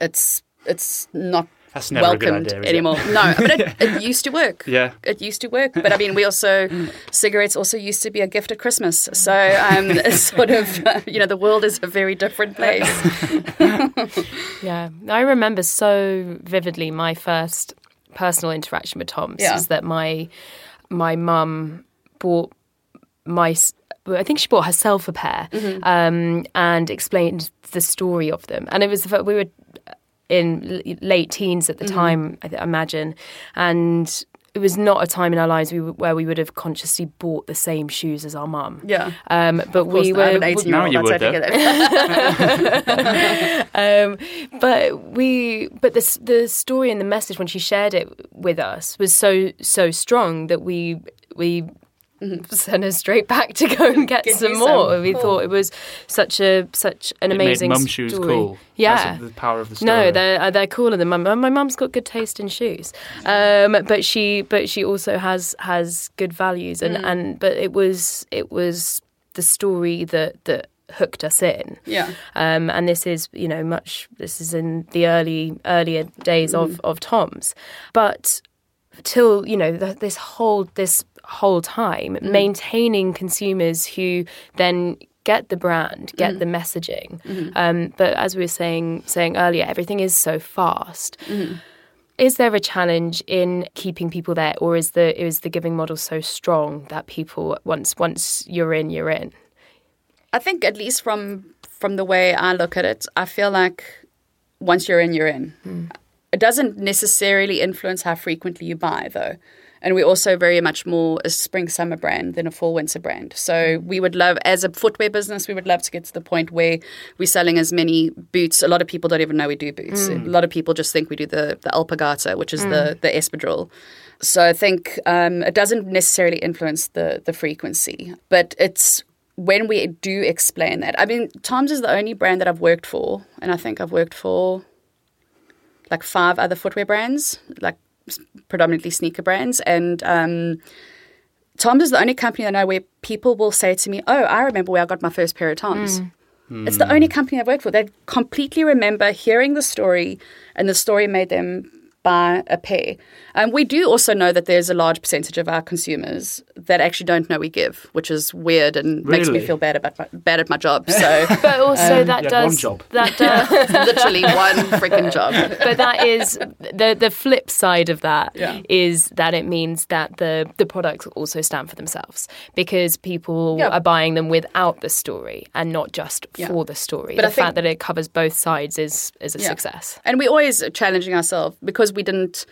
S4: it's it's not
S1: That's never a good
S4: welcomed
S1: idea, is it?
S4: anymore. No, I mean, it, it used to work.
S1: Yeah.
S4: It used to work, but I mean, we also cigarettes also used to be a gift at Christmas. So um, it's sort of you know the world is a very different place.
S2: Yeah, I remember so vividly my first personal interaction with Tom's
S4: Yeah.
S2: is that my my mum bought my I think she bought herself a pair
S4: Mm-hmm.
S2: um, and explained the story of them, and it was the fir- we were in late teens at the
S4: Mm-hmm.
S2: time, I th- imagine, and. It was not a time in our lives we, w- where we would have consciously bought the same shoes as our mum.
S4: Yeah.
S2: Um, but we were
S4: an 18 year
S1: Now
S4: old.
S1: you would,
S4: That's I get it.
S2: um, but we, but the the story and the message when she shared it with us was so so strong that we we sent us straight back to go and get,
S4: Get
S2: some more.
S4: some.
S2: We
S4: Cool.
S2: thought it was such a such an
S1: It
S2: amazing
S1: made mum shoes
S2: story.
S1: cool.
S2: Yeah.
S1: That's the power of the story.
S2: No, they're uh, they're cooler than mum. My mum's got good taste in shoes, um, but she but she also has has good values and
S4: Mm.
S2: and but it was it was the story that that hooked us in.
S4: Yeah.
S2: Um, and this is, you know, much. This is in the early earlier days of of Tom's, but till you know th- this whole this whole time mm. maintaining consumers who then get the brand get mm. the messaging. Mm-hmm. Um, but as we were saying saying earlier everything is so fast. Mm-hmm. Is there a challenge in keeping people there, or is the is the giving model so strong that people once once you're in, you're in?
S4: I think at least from from the way I look at it, I feel like once you're in, you're in. Mm. It doesn't necessarily influence how frequently you buy, though. And we're also very much more a spring summer brand than a fall winter brand. So we would love, as a footwear business, we would love to get to the point where we're selling as many boots. A lot of people don't even know we do boots. A lot of people just think we do the, the alpargata, which is the, the espadrille. So I think um, it doesn't necessarily influence the, the frequency, but it's when we do explain that. I mean, Tom's is the only brand that I've worked for, and I think I've worked for like five other footwear brands, like predominantly sneaker brands. And um, Tom's is the only company I know where people will say to me, Oh, I remember where I got my first pair of Toms. It's the only company I've worked for. They completely remember hearing the story, and the story made them buy a pair. Um, we do also know that there's a large percentage of our consumers that actually don't know we give, which is weird and makes me feel bad about my, bad at my job. So
S2: But also that
S1: you
S2: does
S1: one job.
S2: that does
S4: literally one freaking job.
S2: but that is the the flip side of that is
S4: Yeah.
S2: that it means that the the products also stand for themselves because people
S4: Yeah.
S2: are buying them without the story and not just
S4: Yeah.
S2: for the story.
S4: But
S2: the
S4: I think-
S2: fact that it covers both sides is is a
S4: Yeah.
S2: success.
S4: And we're always challenging ourselves because we didn't.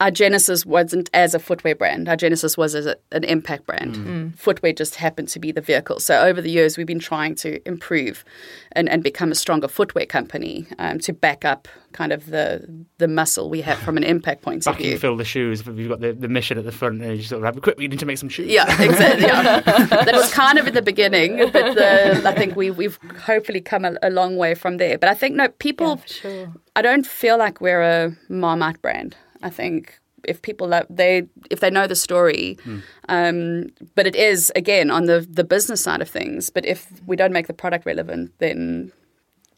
S4: Our genesis wasn't as a footwear brand. Our genesis was as a, an impact brand. Footwear just happened to be the vehicle. So over the years, we've been trying to improve and, and become a stronger footwear company um, to back up kind of the the muscle we have from an impact point of view.
S1: and fill the shoes. but We've got the, the mission at the front, and you sort of have quick. We need to make some shoes.
S4: Yeah, exactly. Yeah. that was kind of in the beginning, but the, I think we, we've hopefully come a, a long way from there. But I think no people.
S2: sure.
S4: I don't feel like we're a Marmite brand. I think if people love they if they know the story, um, but it is again on the the business side of things. But if we don't make the product relevant, then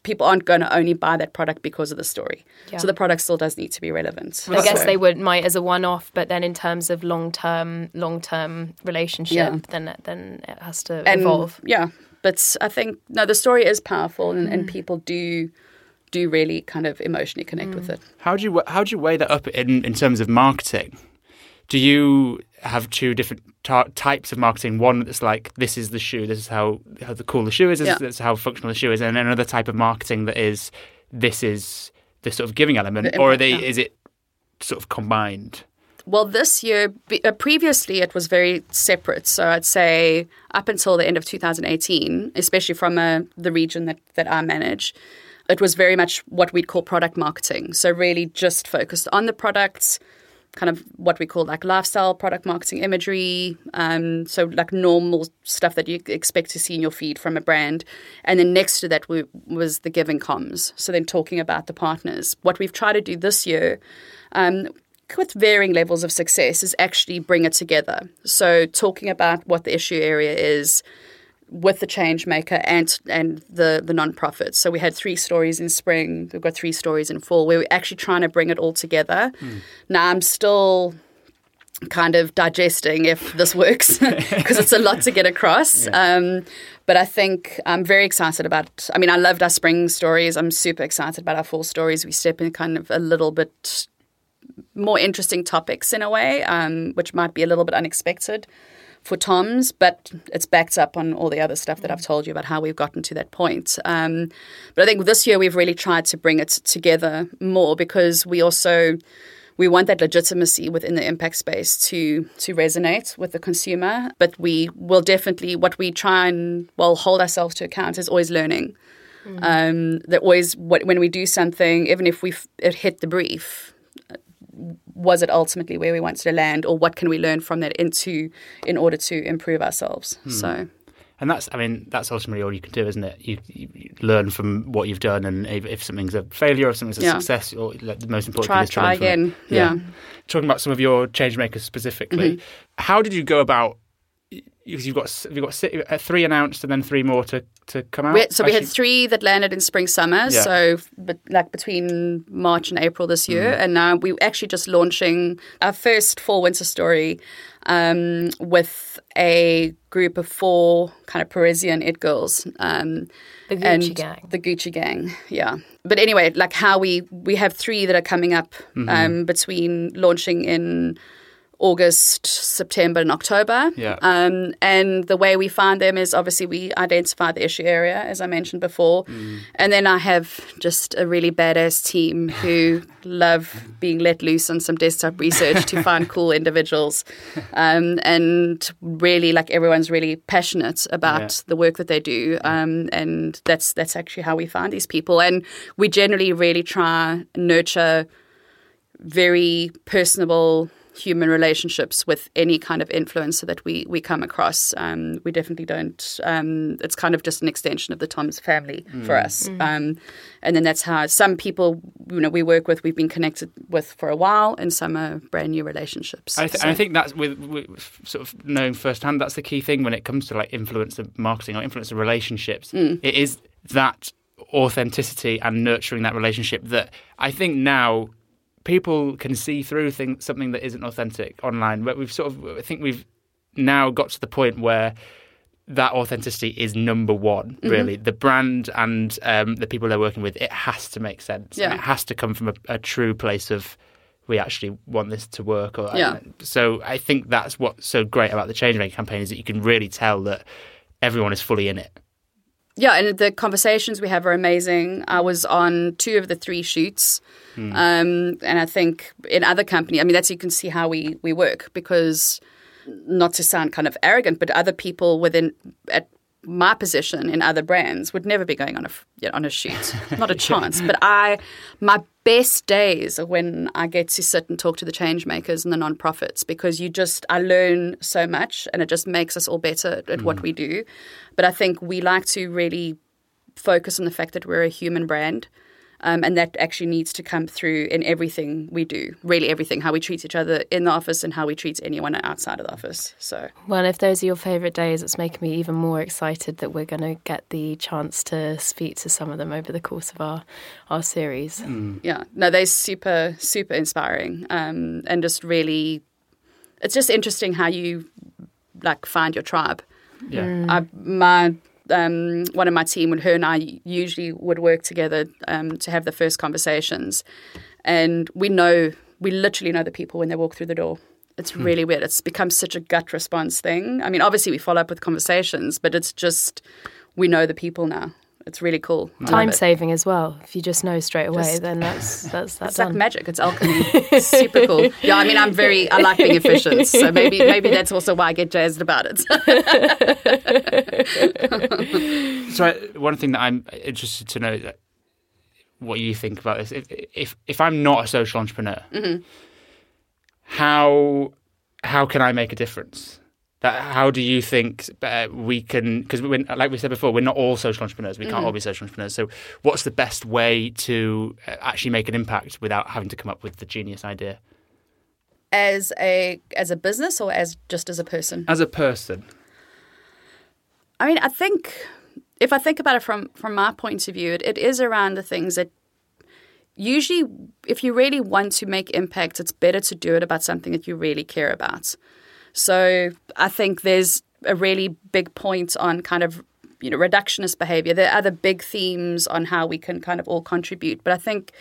S4: people aren't going to only buy that product because of the story.
S2: Yeah.
S4: So the product still does need to be relevant.
S2: I guess
S4: So-
S2: they would might as a one off, but then in terms of long term long term relationship,
S4: Yeah.
S2: then then it has to
S4: and
S2: evolve.
S4: yeah, but I think no, the story is powerful, and,
S2: Mm.
S4: and people do do really kind of emotionally connect with
S2: Mm.
S4: it.
S1: How do you how do you weigh that up in in terms of marketing? Do you have two different ta- types of marketing? One that's like this is the shoe, this is how how the cool the shoe is, this,
S4: Yeah.
S1: this is how functional the shoe is, and another type of marketing that is this is the sort of giving element,
S4: The
S1: or are they
S4: yeah.
S1: is it sort of combined?
S4: Well, this year, uh, previously it was very separate. So I'd say up until the end of 2018, especially from uh, the region that, that I manage, it was very much what we'd call product marketing. So really just focused on the products, kind of what we call like lifestyle product marketing imagery. Um, so like normal stuff that you expect to see in your feed from a brand. And then next to that we, was the giving comms. So then talking about the partners. What we've tried to do this year um, with varying levels of success is actually bring it together. So talking about what the issue area is with the change maker and and the the non-profits. So we had three stories in spring. We've got three stories in fall. Where we're actually trying to bring it all together. Now I'm still kind of digesting if this works because it's a lot to get across. Um, but I think I'm very excited about. I mean, I loved our spring stories. I'm super excited about our fall stories. We step in kind of a little bit more interesting topics in a way, um, which might be a little bit unexpected for Tom's, but it's backed up on all the other stuff that I've told you about how we've gotten to that point. Um, but I think this year we've really tried to bring it together more because we also we want that legitimacy within the impact space to to resonate with the consumer. But we will definitely what we try and well hold ourselves to account is always learning. Um, that always what, when we do something, even if we've it hit the brief, was it ultimately where we wanted to land, or what can we learn from that into in order to improve ourselves? So
S1: And that's, I mean, that's ultimately all you can do, isn't it? You, you, learn from what you've done, and if, if something's a failure or if something's a
S4: Yeah.
S1: success, or like, the most important
S4: try
S1: thing is to
S4: try
S1: learn from it.
S4: again. Yeah.
S1: Talking about some of your change makers specifically,
S4: Mm-hmm.
S1: how did you go about you've got you've got si- uh, three announced and then three more to, to come out.
S4: We, so we had three that landed in spring summer.
S1: Yeah.
S4: So, but like between March and April this year,
S1: Mm.
S4: and now we're actually just launching our first fall winter story um, with a group of four kind of Parisian it girls. Um,
S2: The Gucci
S4: and
S2: gang.
S4: The Gucci gang, yeah. But anyway, like how we we have three that are coming up
S1: Mm-hmm.
S4: um, between launching in August, September, and October.
S1: Yeah.
S4: Um, and the way we find them is obviously we identify the issue area, as I mentioned before, and then I have just a really badass team who love being let loose on some desktop research to find cool individuals, um, and really like everyone's really passionate about
S1: Yeah.
S4: the work that they do, um, and that's that's actually how we find these people, and we generally really try and nurture very personable human relationships with any kind of influencer that we we come across. Um, we definitely don't. Um, it's kind of just an extension of the Tom's family for us. Um, and then that's how some people you know we work with we've been connected with for a while, and some are brand new relationships.
S1: I, th-
S4: So-
S1: I think that's with, with sort of knowing firsthand. That's the key thing when it comes to like influencer marketing or influencer relationships.
S4: Mm.
S1: It is that authenticity and nurturing that relationship that I think now people can see through things, something that isn't authentic online. But we've sort of, I think we've now got to the point where that authenticity is number one.
S4: Mm-hmm.
S1: Really, the brand and um, the people they're working with, it has to make sense.
S4: Yeah.
S1: it has to come from a, a true place of we actually want this to work. Or
S4: Yeah.
S1: so I think that's what's so great about the Change campaign is that you can really tell that everyone is fully in it.
S4: Yeah, and the conversations we have are amazing. I was on two of the three shoots, um, and I think in other company, I mean, that's you can see how we we work because not to sound kind of arrogant, but other people within at my position in other brands would never be going on a f- yeah, on a shoot, not a chance. But I, my best days are when I get to sit and talk to the change makers and the non-profits because you just I learn so much and it just makes us all better at what mm. we do. But I think we like to really focus on the fact that we're a human brand. Um, and that actually needs to come through in everything we do, really everything, how we treat each other in the office and how we treat anyone outside of the office. So,
S2: Well, if those are your favourite days, it's making me even more excited that we're going to get the chance to speak to some of them over the course of our, our series.
S4: yeah, no, they're super, super inspiring um, and just really, it's just interesting how you like find your tribe.
S1: Yeah.
S4: I, my um, one of my team, when her and I usually would work together um, to have the first conversations, and we know we literally know the people when they walk through the door. It's really weird. It's become such a gut response thing. I mean, obviously we follow up with conversations, but it's just we know the people now. It's really cool. I
S2: Time saving as well. If you just know straight away,
S4: Just-
S2: then that's that's that's
S4: It's like magic. It's alchemy. It's super cool. Yeah, I mean, I'm very. I like being efficient, so maybe maybe that's also why I get jazzed about it.
S1: So I, one thing that I'm interested to know that what you think about this. If if, if I'm not a social entrepreneur, mm-hmm. how how can I make a difference? That how do you think uh, we can? Because like we said before, we're not all social entrepreneurs. We can't all be social entrepreneurs. So, what's the best way to uh, actually make an impact without having to come up with the genius idea?
S4: as a as a business or as just as a person.
S1: As a person,
S4: I mean, I think if I think about it from from my point of view, it, it is around the things that usually, if you really want to make impact, it's better to do it about something that you really care about. So I think there's a really big point on kind of you know reductionist behavior. There are other big themes on how we can kind of all contribute, but I think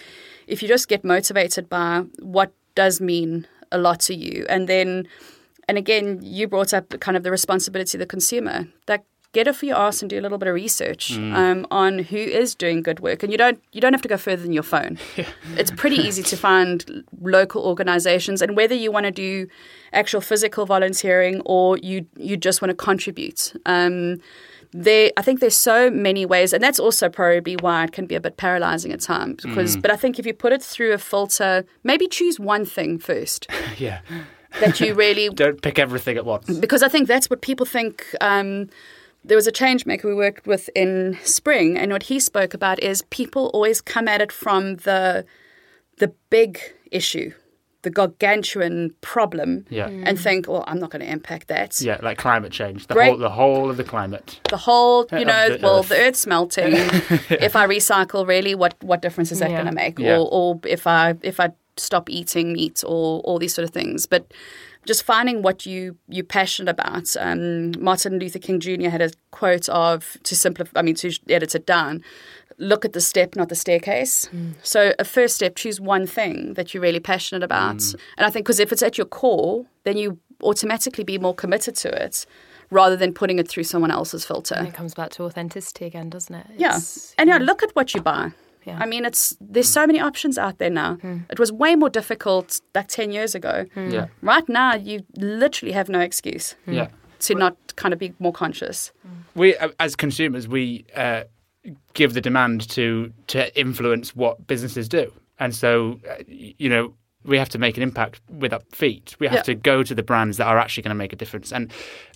S4: if you just get motivated by what does mean a lot to you, and then and again, you brought up kind of the responsibility of the consumer. That get off your ass and do a little bit of research um, on who is doing good work, and you don't you don't have to go further than your phone. it's pretty easy to find local organisations, and whether you want to do actual physical volunteering or you you just want to contribute. Um, there, I think there's so many ways, and that's also probably why it can be a bit paralyzing at times. Because, but I think if you put it through a filter, maybe choose one thing first
S1: yeah.
S4: that you really
S1: Don't pick everything at once.
S4: because I think that's what people think. Um, there was a change maker we worked with in spring, and what he spoke about is people always come at it from the the big issue, the gargantuan problem
S1: Yeah. Mm.
S4: and think, well, I'm not going to impact that.
S1: Yeah, like climate change, the
S4: Break-
S1: whole the whole of the climate.
S4: The whole, you know,
S1: the
S4: well,
S1: earth.
S4: the earth's melting. if I recycle, really, what what difference is that
S2: Yeah.
S4: going to make?
S1: Yeah.
S4: Or, or if I if I stop eating meat, or all these sort of things. But just finding what you you're passionate about. Um, Martin Luther King Jr. had a quote of to simplify. I mean, to edit it down. Look at the step, not the staircase. So, a first step, choose one thing that you're really passionate about. And I think because if it's at your core, then you automatically be more committed to it rather than putting it through someone else's filter.
S2: And it comes back to authenticity again, doesn't it?
S4: Yeah.
S2: It's-
S4: And yeah, look at what you buy.
S2: Yeah.
S4: I mean, it's there's so many options out there now. It was way more difficult like 10 years ago.
S1: Yeah,
S4: Right now, you literally have no excuse
S1: yeah.
S4: to not kind of be more conscious.
S1: we uh, as consumers we uh, give the demand to to influence what businesses do and so uh, you know we have to make an impact with our feet we have
S4: Yeah.
S1: to go to the brands that are actually going to make a difference and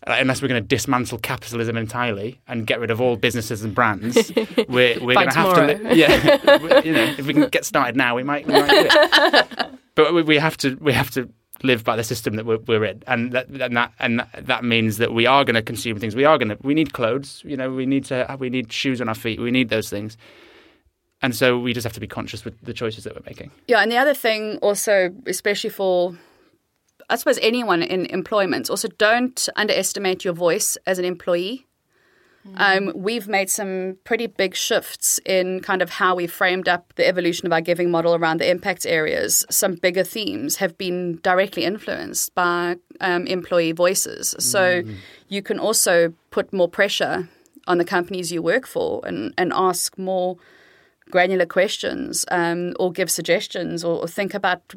S1: uh, unless we're going to dismantle capitalism entirely and get rid of all businesses and brands we're, we're going to have to li- yeah you know if we can get started now we might, we might do it but we, we have to we have to live by the system that we're, we're in, and that and that and that means that we are going to consume things. We are going to we need clothes. You know, we need to we need shoes on our feet. We need those things, and so we just have to be conscious with the choices that we're making.
S4: Yeah, and the other thing also, especially for I suppose anyone in employment, also don't underestimate your voice as an employee. Um, we've made some pretty big shifts in kind of how we framed up the evolution of our giving model around the impact areas. Some bigger themes have been directly influenced by um, employee voices. So you can also put more pressure on the companies you work for and, and ask more granular questions um, or give suggestions or, or think about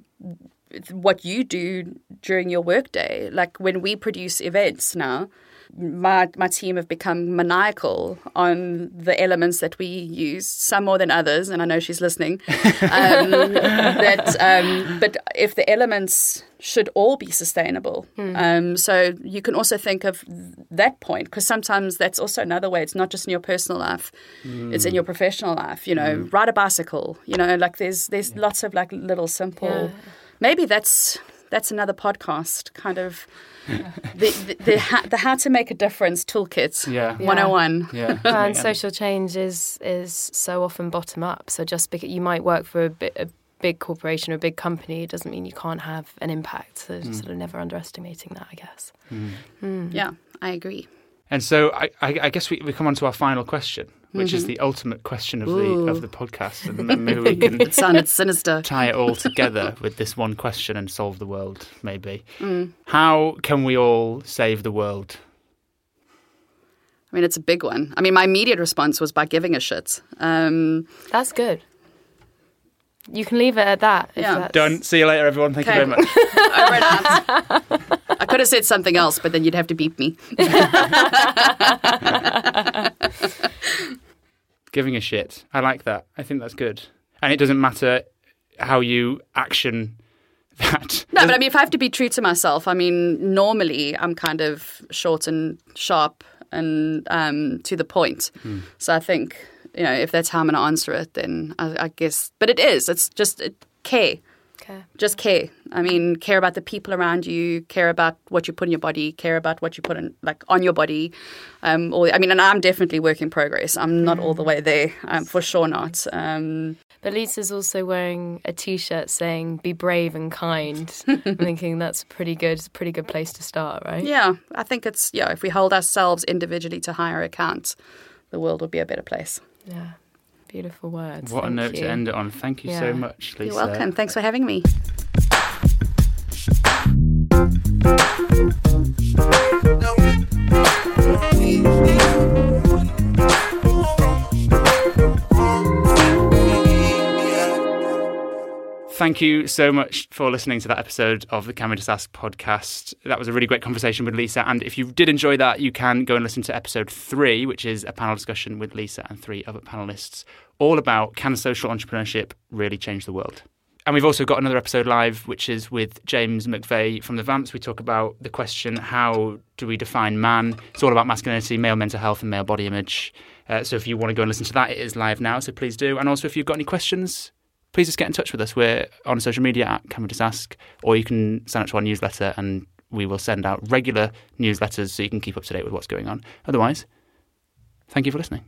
S4: what you do during your workday. Like when we produce events now, my my team have become maniacal on the elements that we use, some more than others, and I know she's listening. Um, that, um, but if the elements should all be sustainable, um, so you can also think of that point because sometimes that's also another way. It's not just in your personal life; it's in your professional life. You know, ride a bicycle. You know, like there's there's lots of like little simple.
S2: Yeah.
S4: Maybe that's that's another podcast, kind of the the, the, the how to make a difference toolkit.
S1: Yeah.
S2: Yeah.
S4: 101.
S1: Yeah,
S2: and social change is is so often bottom up. So just because you might work for a, bit, a big corporation or a big company, it doesn't mean you can't have an impact. So
S1: Hmm.
S2: sort of never underestimating that, I guess.
S4: Yeah, I agree.
S1: And so I, I, I guess we, we come on to our final question, which is the ultimate question of the of the podcast, and maybe we can
S4: It sounded sinister.
S1: tie it all together with this one question and solve the world. Maybe. How can we all save the world?
S4: I mean, it's a big one. I mean, my immediate response was by giving a shit. Um,
S2: That's good. You can leave it at that.
S4: Yeah.
S2: that's-
S1: Done. See you later, everyone. Thank
S4: Okay.
S1: you very much.
S4: over and. I could have said something else, but then you'd have to beep me.
S1: Giving a shit. I like that. I think that's good. And it doesn't matter how you action that.
S4: No, but I mean, if I have to be true to myself, I mean, normally I'm kind of short and sharp and um, to the point. So I think, you know, if that's how I'm going to answer it, then I, I guess, but it is. It's just it, care.
S2: Okay.
S4: Just care. I mean, care about the people around you, care about what you put in your body, care about what you put in, like, on your body. Um, or, I mean, and I'm definitely work in progress. I'm not all the way there, um, for sure not. Um,
S2: But Lisa's also wearing a T-shirt saying "Be brave and kind." I'm thinking that's pretty good. It's a pretty good place to start, right?
S4: Yeah, I think it's yeah. If we hold ourselves individually to higher account, the world will be a better place.
S2: Yeah. Beautiful words.
S1: What a note
S2: you.
S1: to end it on. Thank you so much, Lisa.
S4: You're welcome. Thanks for having me.
S1: Thank you so much for listening to that episode of the Can We Just Ask podcast. That was a really great conversation with Lisa. And if you did enjoy that, you can go and listen to episode three, which is a panel discussion with Lisa and three other panelists, all about can social entrepreneurship really change the world? And we've also got another episode live, which is with James McVeigh from the Vamps. We talk about the question how do we define man? It's all about masculinity, male mental health, and male body image. Uh, so if you want to go and listen to that, it is live now. So please do. And also, if you've got any questions, please just get in touch with us. We're on social media at Can We Just Ask, or you can sign up to our newsletter and we will send out regular newsletters so you can keep up to date with what's going on. Otherwise, thank you for listening.